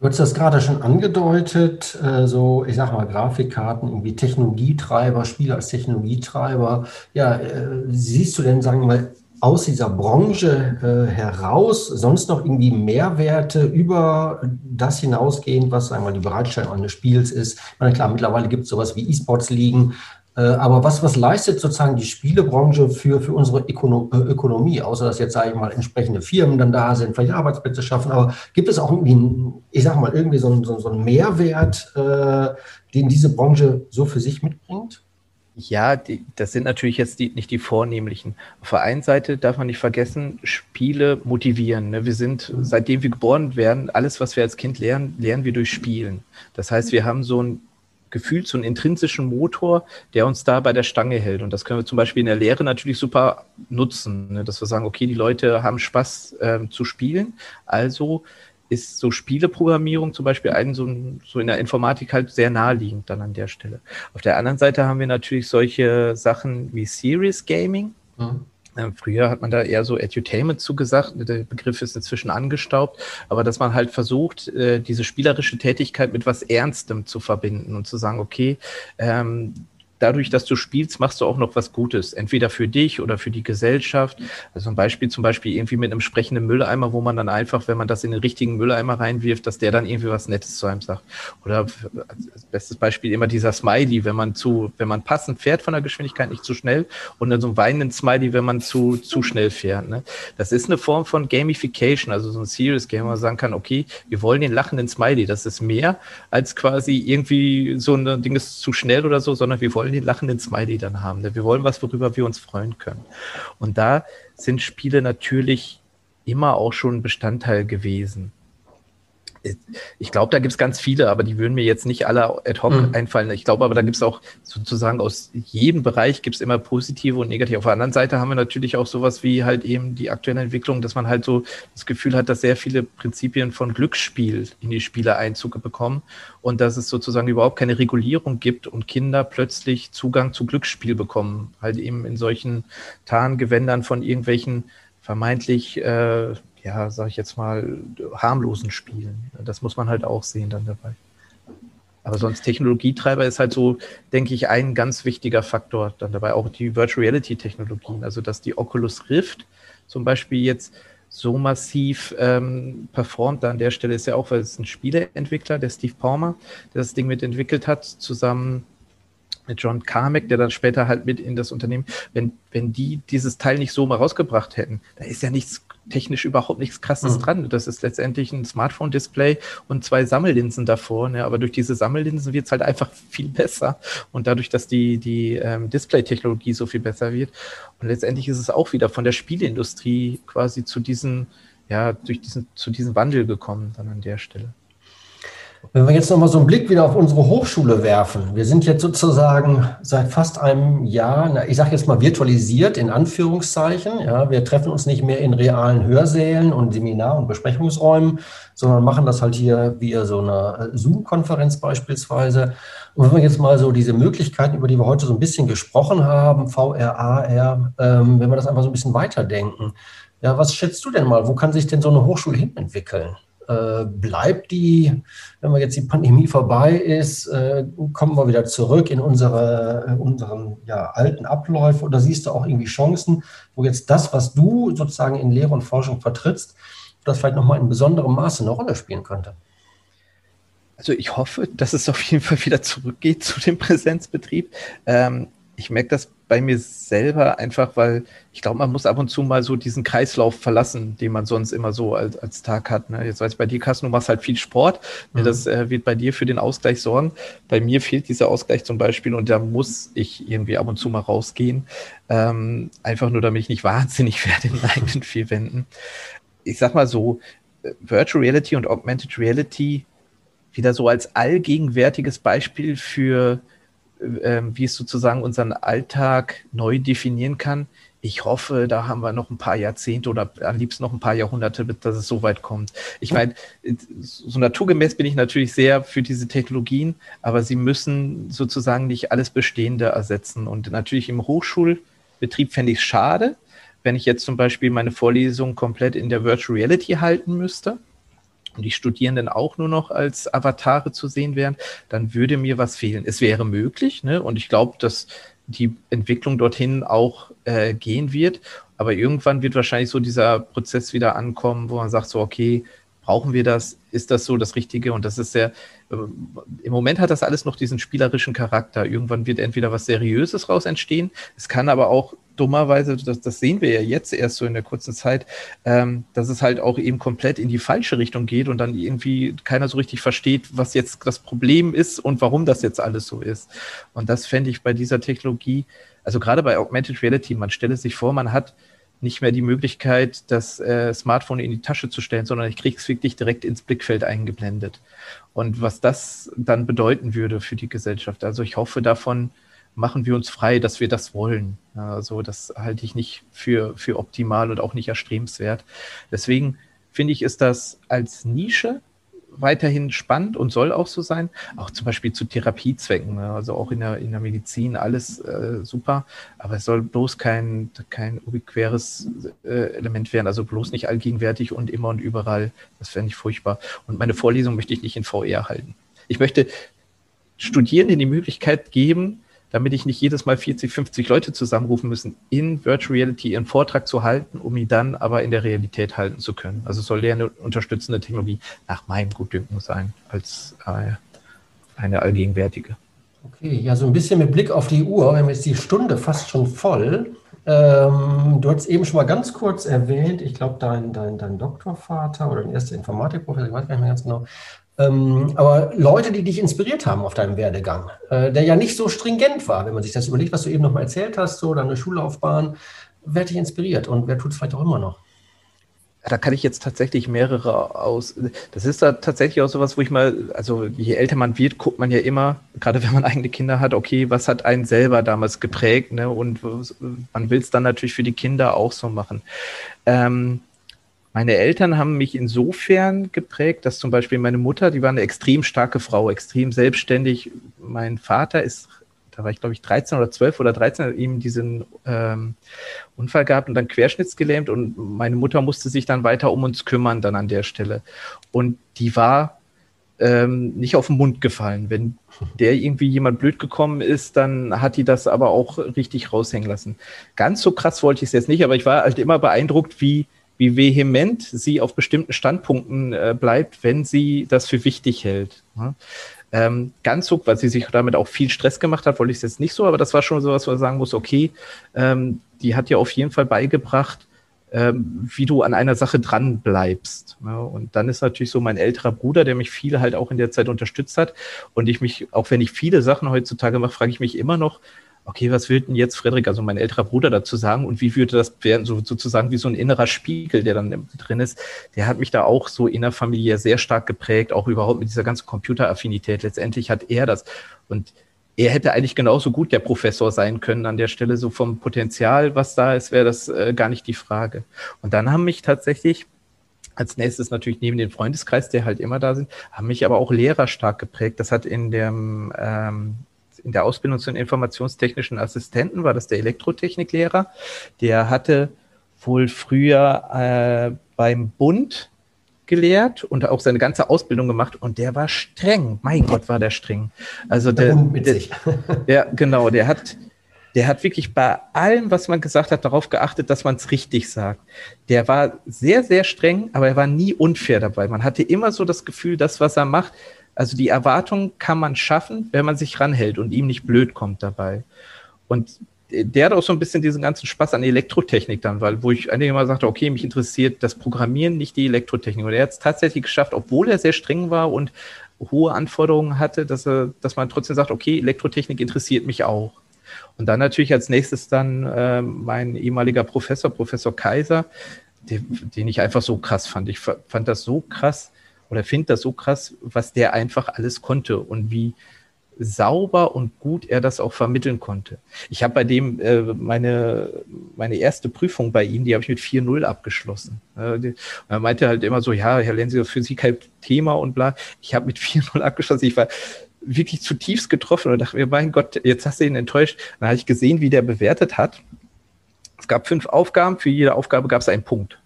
Du hast das gerade schon angedeutet, äh, so, ich sag mal, Grafikkarten, irgendwie Technologietreiber, Spiele als Technologietreiber. Ja, äh, siehst du denn, sagen wir mal, aus dieser Branche äh, heraus sonst noch irgendwie Mehrwerte über das hinausgehend, was einmal die Bereitstellung eines Spiels ist? Ich meine, klar, mittlerweile gibt es sowas wie E-Sports-Ligen, aber was, was leistet sozusagen die Spielebranche für, für unsere äh, Ökonomie, außer dass jetzt, sage ich mal, entsprechende Firmen dann da sind, vielleicht Arbeitsplätze schaffen, aber gibt es auch irgendwie, ich sage mal, irgendwie so einen, so einen Mehrwert, äh, den diese Branche so für sich mitbringt? Ja, die, das sind natürlich jetzt die, nicht die vornehmlichen. Auf der einen Seite darf man nicht vergessen, Spiele motivieren. Ne? Wir sind, seitdem wir geboren werden, alles, was wir als Kind lernen, lernen wir durch Spielen. Das heißt, wir haben so ein gefühlt so einen intrinsischen Motor, der uns da bei der Stange hält. Und das können wir zum Beispiel in der Lehre natürlich super nutzen, ne? dass wir sagen, okay, die Leute haben Spaß äh, zu spielen. Also ist so Spieleprogrammierung zum Beispiel ein, so, so in der Informatik halt sehr naheliegend dann an der Stelle. Auf der anderen Seite haben wir natürlich solche Sachen wie Serious Gaming. Mhm. Ähm, früher hat man da eher so Edutainment zugesagt. Der Begriff ist inzwischen angestaubt, aber dass man halt versucht, äh, diese spielerische Tätigkeit mit was Ernstem zu verbinden und zu sagen, okay, ähm, dadurch, dass du spielst, machst du auch noch was Gutes. Entweder für dich oder für die Gesellschaft. Also ein Beispiel zum Beispiel irgendwie mit einem sprechenden Mülleimer, wo man dann einfach, wenn man das in den richtigen Mülleimer reinwirft, dass der dann irgendwie was Nettes zu einem sagt. Oder als bestes Beispiel immer dieser Smiley, wenn man zu, wenn man passend fährt von der Geschwindigkeit, nicht zu schnell. Und dann so ein weinenden Smiley, wenn man zu, zu schnell fährt. Ne? Das ist eine Form von Gamification, also so ein Serious Game, wo man sagen kann, okay, wir wollen den lachenden Smiley. Das ist mehr als quasi irgendwie so ein Ding ist zu schnell oder so, sondern wir wollen wollen den lachenden Smiley dann haben. Wir wollen was, worüber wir uns freuen können. Und da sind Spiele natürlich immer auch schon Bestandteil gewesen ich glaube, da gibt es ganz viele, aber die würden mir jetzt nicht alle ad hoc mhm. einfallen. Ich glaube aber, da gibt es auch sozusagen aus jedem Bereich gibt es immer positive und negative. Auf der anderen Seite haben wir natürlich auch sowas wie halt eben die aktuelle Entwicklung, dass man halt so das Gefühl hat, dass sehr viele Prinzipien von Glücksspiel in die Spiele Einzug bekommen und dass es sozusagen überhaupt keine Regulierung gibt und Kinder plötzlich Zugang zu Glücksspiel bekommen. Halt eben in solchen Tarngewändern von irgendwelchen vermeintlich äh, ja, sag ich jetzt mal, harmlosen Spielen. Das muss man halt auch sehen dann dabei. Aber sonst Technologietreiber ist halt so, denke ich, ein ganz wichtiger Faktor dann dabei. Auch die Virtual Reality Technologien, also dass die Oculus Rift zum Beispiel jetzt so massiv ähm, performt. Da an der Stelle ist ja auch, weil es ein Spieleentwickler, der Steve Palmer, der das Ding mitentwickelt hat, zusammen mit John Carmack, der dann später halt mit in das Unternehmen, wenn, wenn die dieses Teil nicht so mal rausgebracht hätten, da ist ja nichts technisch überhaupt nichts krasses mhm. dran. Das ist letztendlich ein Smartphone-Display und zwei Sammellinsen davor. Ne? Aber durch diese Sammellinsen wird es halt einfach <laughs> viel besser. Und dadurch, dass die, die ähm, Display-Technologie so viel besser wird. Und letztendlich ist es auch wieder von der Spieleindustrie quasi zu diesem, ja, durch diesen, zu diesem Wandel gekommen dann an der Stelle. Wenn wir jetzt nochmal so einen Blick wieder auf unsere Hochschule werfen. Wir sind jetzt sozusagen seit fast einem Jahr, na, ich sage jetzt mal virtualisiert in Anführungszeichen. Ja, wir treffen uns nicht mehr in realen Hörsälen und Seminar- und Besprechungsräumen, sondern machen das halt hier via so eine äh, Zoom-Konferenz beispielsweise. Und wenn wir jetzt mal so diese Möglichkeiten, über die wir heute so ein bisschen gesprochen haben, VR, AR, ähm, wenn wir das einfach so ein bisschen weiterdenken. Ja, was schätzt du denn mal? Wo kann sich denn so eine Hochschule hin entwickeln? Äh, bleibt die, wenn wir jetzt die Pandemie vorbei ist, äh, kommen wir wieder zurück in unsere, in unseren ja, alten Abläufe oder siehst du auch irgendwie Chancen, wo jetzt das, was du sozusagen in Lehre und Forschung vertrittst, das vielleicht nochmal in besonderem Maße eine Rolle spielen könnte? Also ich hoffe, dass es auf jeden Fall wieder zurückgeht zu dem Präsenzbetrieb. Ähm, ich merke das bei mir selber einfach, weil ich glaube, man muss ab und zu mal so diesen Kreislauf verlassen, den man sonst immer so als, als Tag hat. Ne? Jetzt weiß ich bei dir, Carsten, du machst halt viel Sport. Mhm. Das äh, wird bei dir für den Ausgleich sorgen. Bei mir fehlt dieser Ausgleich zum Beispiel und da muss ich irgendwie ab und zu mal rausgehen. Ähm, einfach nur, damit ich nicht <laughs> wahnsinnig werde in eigenen <laughs> vier Wänden. Ich sag mal so, äh, Virtual Reality und Augmented Reality wieder so als allgegenwärtiges Beispiel für, äh, wie es sozusagen unseren Alltag neu definieren kann. Ich hoffe, da haben wir noch ein paar Jahrzehnte oder am liebsten noch ein paar Jahrhunderte, dass es so weit kommt. Ich meine, so naturgemäß bin ich natürlich sehr für diese Technologien, aber sie müssen sozusagen nicht alles Bestehende ersetzen. Und natürlich im Hochschulbetrieb fände ich es schade, wenn ich jetzt zum Beispiel meine Vorlesung komplett in der Virtual Reality halten müsste und die Studierenden auch nur noch als Avatare zu sehen wären, dann würde mir was fehlen. Es wäre möglich, ne? und ich glaube, dass die Entwicklung dorthin auch äh, gehen wird. Aber irgendwann wird wahrscheinlich so dieser Prozess wieder ankommen, wo man sagt, so, okay, brauchen wir das? Ist das so das Richtige? Und das ist sehr, äh, im Moment hat das alles noch diesen spielerischen Charakter. Irgendwann wird entweder was Seriöses raus entstehen. Es kann aber auch dummerweise, das, das sehen wir ja jetzt erst so in der kurzen Zeit, ähm, dass es halt auch eben komplett in die falsche Richtung geht und dann irgendwie keiner so richtig versteht, was jetzt das Problem ist und warum das jetzt alles so ist. Und das fände ich bei dieser Technologie, also gerade bei Augmented Reality, man stelle sich vor, man hat nicht mehr die Möglichkeit, das äh, Smartphone in die Tasche zu stellen, sondern ich kriege es wirklich direkt ins Blickfeld eingeblendet. Und was das dann bedeuten würde für die Gesellschaft. Also ich hoffe davon, machen wir uns frei, dass wir das wollen. Also das halte ich nicht für, für optimal und auch nicht erstrebenswert. Deswegen finde ich, ist das als Nische weiterhin spannend und soll auch so sein. Auch zum Beispiel zu Therapiezwecken, ne? also auch in der, in der Medizin, alles äh, super. Aber es soll bloß kein, kein ubiquäres äh, Element werden, also bloß nicht allgegenwärtig und immer und überall. Das fände ich furchtbar. Und meine Vorlesung möchte ich nicht in VR halten. Ich möchte Studierenden die Möglichkeit geben, damit ich nicht jedes Mal 40, 50 Leute zusammenrufen müssen, in Virtual Reality ihren Vortrag zu halten, um ihn dann aber in der Realität halten zu können. Also soll der eine unterstützende Technologie nach meinem Gutdünken sein, als äh, eine allgegenwärtige. Okay, ja, so ein bisschen mit Blick auf die Uhr, wir haben jetzt die Stunde fast schon voll. Ähm, du hast eben schon mal ganz kurz erwähnt, ich glaube, dein, dein, dein Doktorvater oder dein erster Informatikprofessor, ich weiß gar nicht mehr ganz genau, ähm, aber Leute, die dich inspiriert haben auf deinem Werdegang, äh, der ja nicht so stringent war, wenn man sich das überlegt, was du eben nochmal erzählt hast, so deine Schullaufbahn, wer hat dich inspiriert und wer tut es vielleicht auch immer noch? Da kann ich jetzt tatsächlich mehrere aus. Das ist da tatsächlich auch sowas, wo ich mal, also je älter man wird, guckt man ja immer, gerade wenn man eigene Kinder hat, okay, was hat einen selber damals geprägt, ne? Und man will es dann natürlich für die Kinder auch so machen. Ähm, meine Eltern haben mich insofern geprägt, dass zum Beispiel meine Mutter, die war eine extrem starke Frau, extrem selbstständig. Mein Vater ist, da war ich glaube ich 13 oder 12 oder 13, hat ihm diesen ähm, Unfall gehabt und dann querschnittsgelähmt und meine Mutter musste sich dann weiter um uns kümmern dann an der Stelle. Und die war ähm, nicht auf den Mund gefallen. Wenn der irgendwie jemand blöd gekommen ist, dann hat die das aber auch richtig raushängen lassen. Ganz so krass wollte ich es jetzt nicht, aber ich war halt immer beeindruckt, wie wie vehement sie auf bestimmten Standpunkten äh, bleibt, wenn sie das für wichtig hält. Ja? Ähm, ganz so, weil sie sich damit auch viel Stress gemacht hat, wollte ich es jetzt nicht so, aber das war schon so was, wo man sagen muss, okay, ähm, die hat dir auf jeden Fall beigebracht, ähm, wie du an einer Sache dran bleibst. Ja? Und dann ist natürlich so mein älterer Bruder, der mich viel halt auch in der Zeit unterstützt hat. Und ich mich, auch wenn ich viele Sachen heutzutage mache, frage ich mich immer noch, okay, was will denn jetzt Frederik, also mein älterer Bruder, dazu sagen und wie würde das werden, so, sozusagen wie so ein innerer Spiegel, der dann drin ist, der hat mich da auch so innerfamiliär sehr stark geprägt, auch überhaupt mit dieser ganzen Computeraffinität. Letztendlich hat er das und er hätte eigentlich genauso gut der Professor sein können an der Stelle, so vom Potenzial, was da ist, wäre das äh, gar nicht die Frage. Und dann haben mich tatsächlich als nächstes natürlich neben den Freundeskreis, der halt immer da sind, haben mich aber auch Lehrer stark geprägt. Das hat in dem ähm, in der Ausbildung zum informationstechnischen Assistenten, war das der Elektrotechniklehrer. Der hatte wohl früher äh, beim Bund gelehrt und auch seine ganze Ausbildung gemacht und der war streng. Mein Gott, war der streng. Also der, der, der <laughs> genau, der hat, der hat wirklich bei allem, was man gesagt hat, darauf geachtet, dass man es richtig sagt. Der war sehr, sehr streng, aber er war nie unfair dabei. Man hatte immer so das Gefühl, das, was er macht, also die Erwartung kann man schaffen, wenn man sich ranhält und ihm nicht blöd kommt dabei. Und der hat auch so ein bisschen diesen ganzen Spaß an Elektrotechnik dann, weil wo ich einige Mal sagte, okay, mich interessiert das Programmieren, nicht die Elektrotechnik. Und er hat es tatsächlich geschafft, obwohl er sehr streng war und hohe Anforderungen hatte, dass er, dass man trotzdem sagt, okay, Elektrotechnik interessiert mich auch. Und dann natürlich als nächstes dann äh, mein ehemaliger Professor, Professor Kaiser, den, den ich einfach so krass fand. Ich fand das so krass oder finde das so krass, was der einfach alles konnte und wie, sauber und gut er das auch vermitteln konnte. Ich habe bei dem äh, meine, meine erste Prüfung bei ihm, die habe ich mit 4-0 abgeschlossen. Äh, die, er meinte halt immer so, ja, Herr Lenzi, Physik halt Thema und bla. Ich habe mit 4-0 abgeschlossen. Ich war wirklich zutiefst getroffen und dachte mir, mein Gott, jetzt hast du ihn enttäuscht. Dann habe ich gesehen, wie der bewertet hat. Es gab fünf Aufgaben, für jede Aufgabe gab es einen Punkt.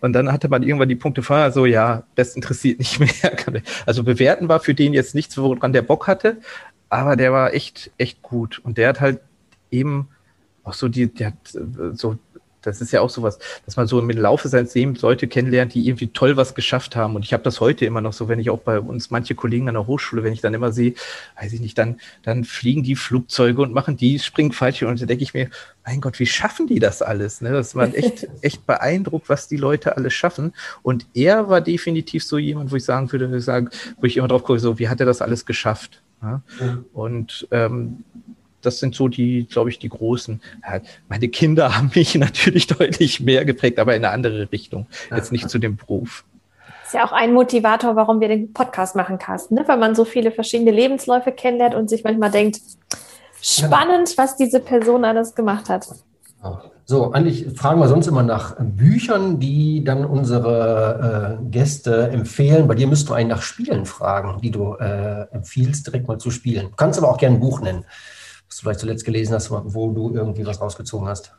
Und dann hatte man irgendwann die Punkte vorher so, ja, das interessiert nicht mehr. <laughs> Also bewerten war für den jetzt nichts, woran der Bock hatte, aber der war echt, echt gut. Und der hat halt eben auch so die, der hat so das ist ja auch sowas, dass man so im Laufe seines Lebens Leute kennenlernt, die irgendwie toll was geschafft haben. Und ich habe das heute immer noch so, wenn ich auch bei uns manche Kollegen an der Hochschule, wenn ich dann immer sehe, weiß ich nicht, dann, dann fliegen die Flugzeuge und machen die Springfallschirme und da denke ich mir, mein Gott, wie schaffen die das alles? Ne? Das war echt, <laughs> echt beeindruckt, was die Leute alles schaffen. Und er war definitiv so jemand, wo ich sagen würde, wo ich immer drauf gucke, so, wie hat er das alles geschafft? Ja? Und ähm, das sind so die, glaube ich, die großen. meine Kinder <laughs> haben mich natürlich deutlich mehr geprägt, aber in eine andere Richtung. Jetzt nicht zu dem Beruf. Das ist ja auch ein Motivator, warum wir den Podcast machen, Carsten, ne? weil man so viele verschiedene Lebensläufe kennenlernt und sich manchmal denkt, spannend, was diese Person alles gemacht hat. So, eigentlich fragen wir sonst immer nach Büchern, die dann unsere äh, Gäste empfehlen. Bei dir müsst du einen nach Spielen fragen, die du äh, empfiehlst, direkt mal zu spielen. Du kannst aber auch gerne ein Buch nennen was du vielleicht zuletzt gelesen hast, wo du irgendwie was rausgezogen hast?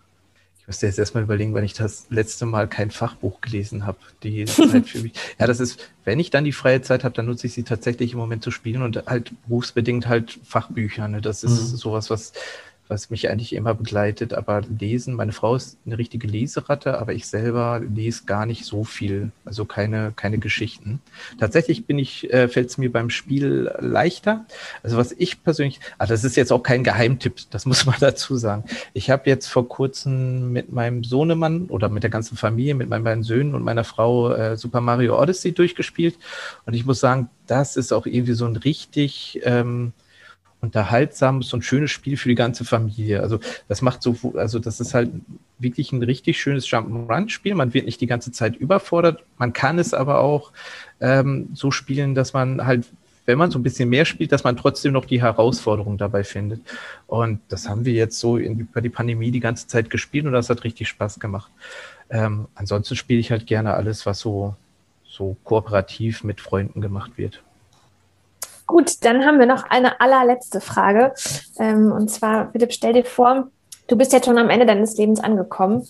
Ich müsste jetzt erstmal überlegen, wann ich das letzte Mal kein Fachbuch gelesen habe. Die <laughs> Zeit für mich. Ja, das ist, wenn ich dann die freie Zeit habe, dann nutze ich sie tatsächlich im Moment zu spielen und halt berufsbedingt halt Fachbücher. Ne? Das ist mhm. sowas, was was mich eigentlich immer begleitet. Aber lesen, meine Frau ist eine richtige Leseratte, aber ich selber lese gar nicht so viel, also keine, keine Geschichten. Tatsächlich bin ich, äh, fällt es mir beim Spiel leichter. Also was ich persönlich, ah, das ist jetzt auch kein Geheimtipp, das muss man <laughs> dazu sagen. Ich habe jetzt vor kurzem mit meinem Sohnemann oder mit der ganzen Familie, mit meinen beiden Söhnen und meiner Frau äh, Super Mario Odyssey durchgespielt. Und ich muss sagen, das ist auch irgendwie so ein richtig ähm, unterhaltsames und schönes Spiel für die ganze Familie. Also das macht so, also das ist halt wirklich ein richtig schönes Jump'n'Run-Spiel. Man wird nicht die ganze Zeit überfordert. Man kann es aber auch ähm, so spielen, dass man halt, wenn man so ein bisschen mehr spielt, dass man trotzdem noch die Herausforderung dabei findet. Und das haben wir jetzt so in, über die Pandemie die ganze Zeit gespielt und das hat richtig Spaß gemacht. Ähm, ansonsten spiele ich halt gerne alles, was so, so kooperativ mit Freunden gemacht wird. Gut, dann haben wir noch eine allerletzte Frage. Ähm, und zwar, Philipp, stell dir vor, du bist jetzt schon am Ende deines Lebens angekommen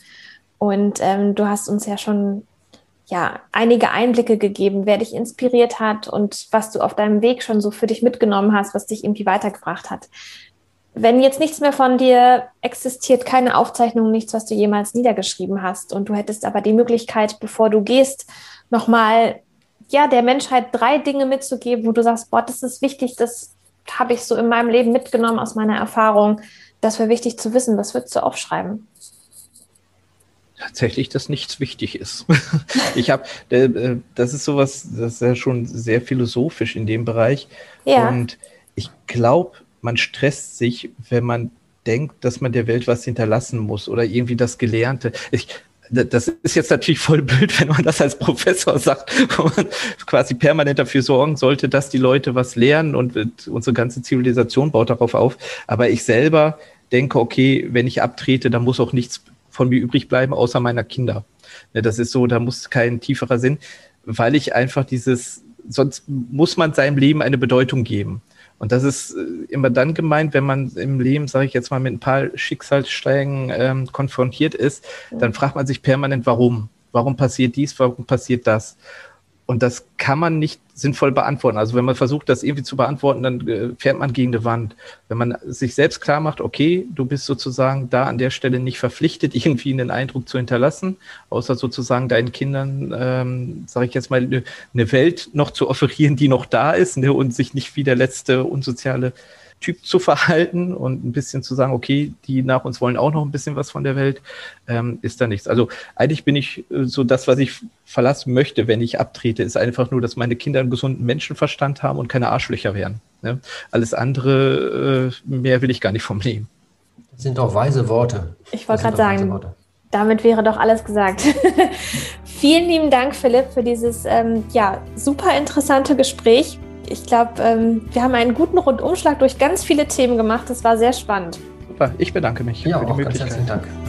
und ähm, du hast uns ja schon ja, einige Einblicke gegeben, wer dich inspiriert hat und was du auf deinem Weg schon so für dich mitgenommen hast, was dich irgendwie weitergebracht hat. Wenn jetzt nichts mehr von dir existiert, keine Aufzeichnung, nichts, was du jemals niedergeschrieben hast und du hättest aber die Möglichkeit, bevor du gehst, nochmal ja, der Menschheit drei Dinge mitzugeben, wo du sagst, boah, das ist wichtig, das habe ich so in meinem Leben mitgenommen aus meiner Erfahrung. Das wäre wichtig zu wissen. Was würdest du aufschreiben? Tatsächlich, dass nichts wichtig ist. <laughs> ich habe, äh, das ist sowas, das ist ja schon sehr philosophisch in dem Bereich. Ja. Und ich glaube, man stresst sich, wenn man denkt, dass man der Welt was hinterlassen muss oder irgendwie das Gelernte. Ich, das ist jetzt natürlich voll blöd, wenn man das als Professor sagt, <laughs> wo man quasi permanent dafür sorgen sollte, dass die Leute was lernen und unsere ganze Zivilisation baut darauf auf. Aber ich selber denke, okay, wenn ich abtrete, dann muss auch nichts von mir übrig bleiben, außer meiner Kinder. Ne, das ist so, da muss kein tieferer Sinn, weil ich einfach dieses, sonst muss man seinem Leben eine Bedeutung geben. Und das ist äh, immer dann gemeint, wenn man im Leben, sage ich jetzt mal, mit ein paar Schicksalssteigen ähm, konfrontiert ist, dann fragt man sich permanent, warum. warum passiert dies, warum passiert das? Und das kann man nicht sinnvoll beantworten. Also wenn man versucht, das irgendwie zu beantworten, dann äh, fährt man gegen eine Wand. Wenn man sich selbst klar macht, okay, du bist sozusagen da an der Stelle nicht verpflichtet, <laughs> irgendwie einen Eindruck zu hinterlassen, außer sozusagen deinen Kindern, ähm, sage ich jetzt mal, eine Welt noch zu offerieren, die noch da ist ne, und sich nicht wie der letzte unsoziale Typ zu verhalten und ein bisschen zu sagen, okay, die nach uns wollen auch noch ein bisschen was von der Welt, ähm, ist da nichts. Also eigentlich bin ich äh, so das, was ich verlassen möchte, wenn ich abtrete, ist einfach nur, dass meine Kinder einen gesunden Menschenverstand haben und keine Arschlöcher werden. Ne? Alles andere, äh, mehr will ich gar nicht vom Leben. Das sind doch weise Worte. Ich wollte gerade sagen, damit wäre doch alles gesagt. <laughs> Vielen lieben Dank, Philipp, für dieses ähm, ja, super interessante Gespräch ich glaube, ähm, wir haben einen guten Rundumschlag durch ganz viele Themen gemacht. Das war sehr spannend. Super, ich bedanke mich ja, für die auch Möglichkeit. Ganz herzlichen Dank.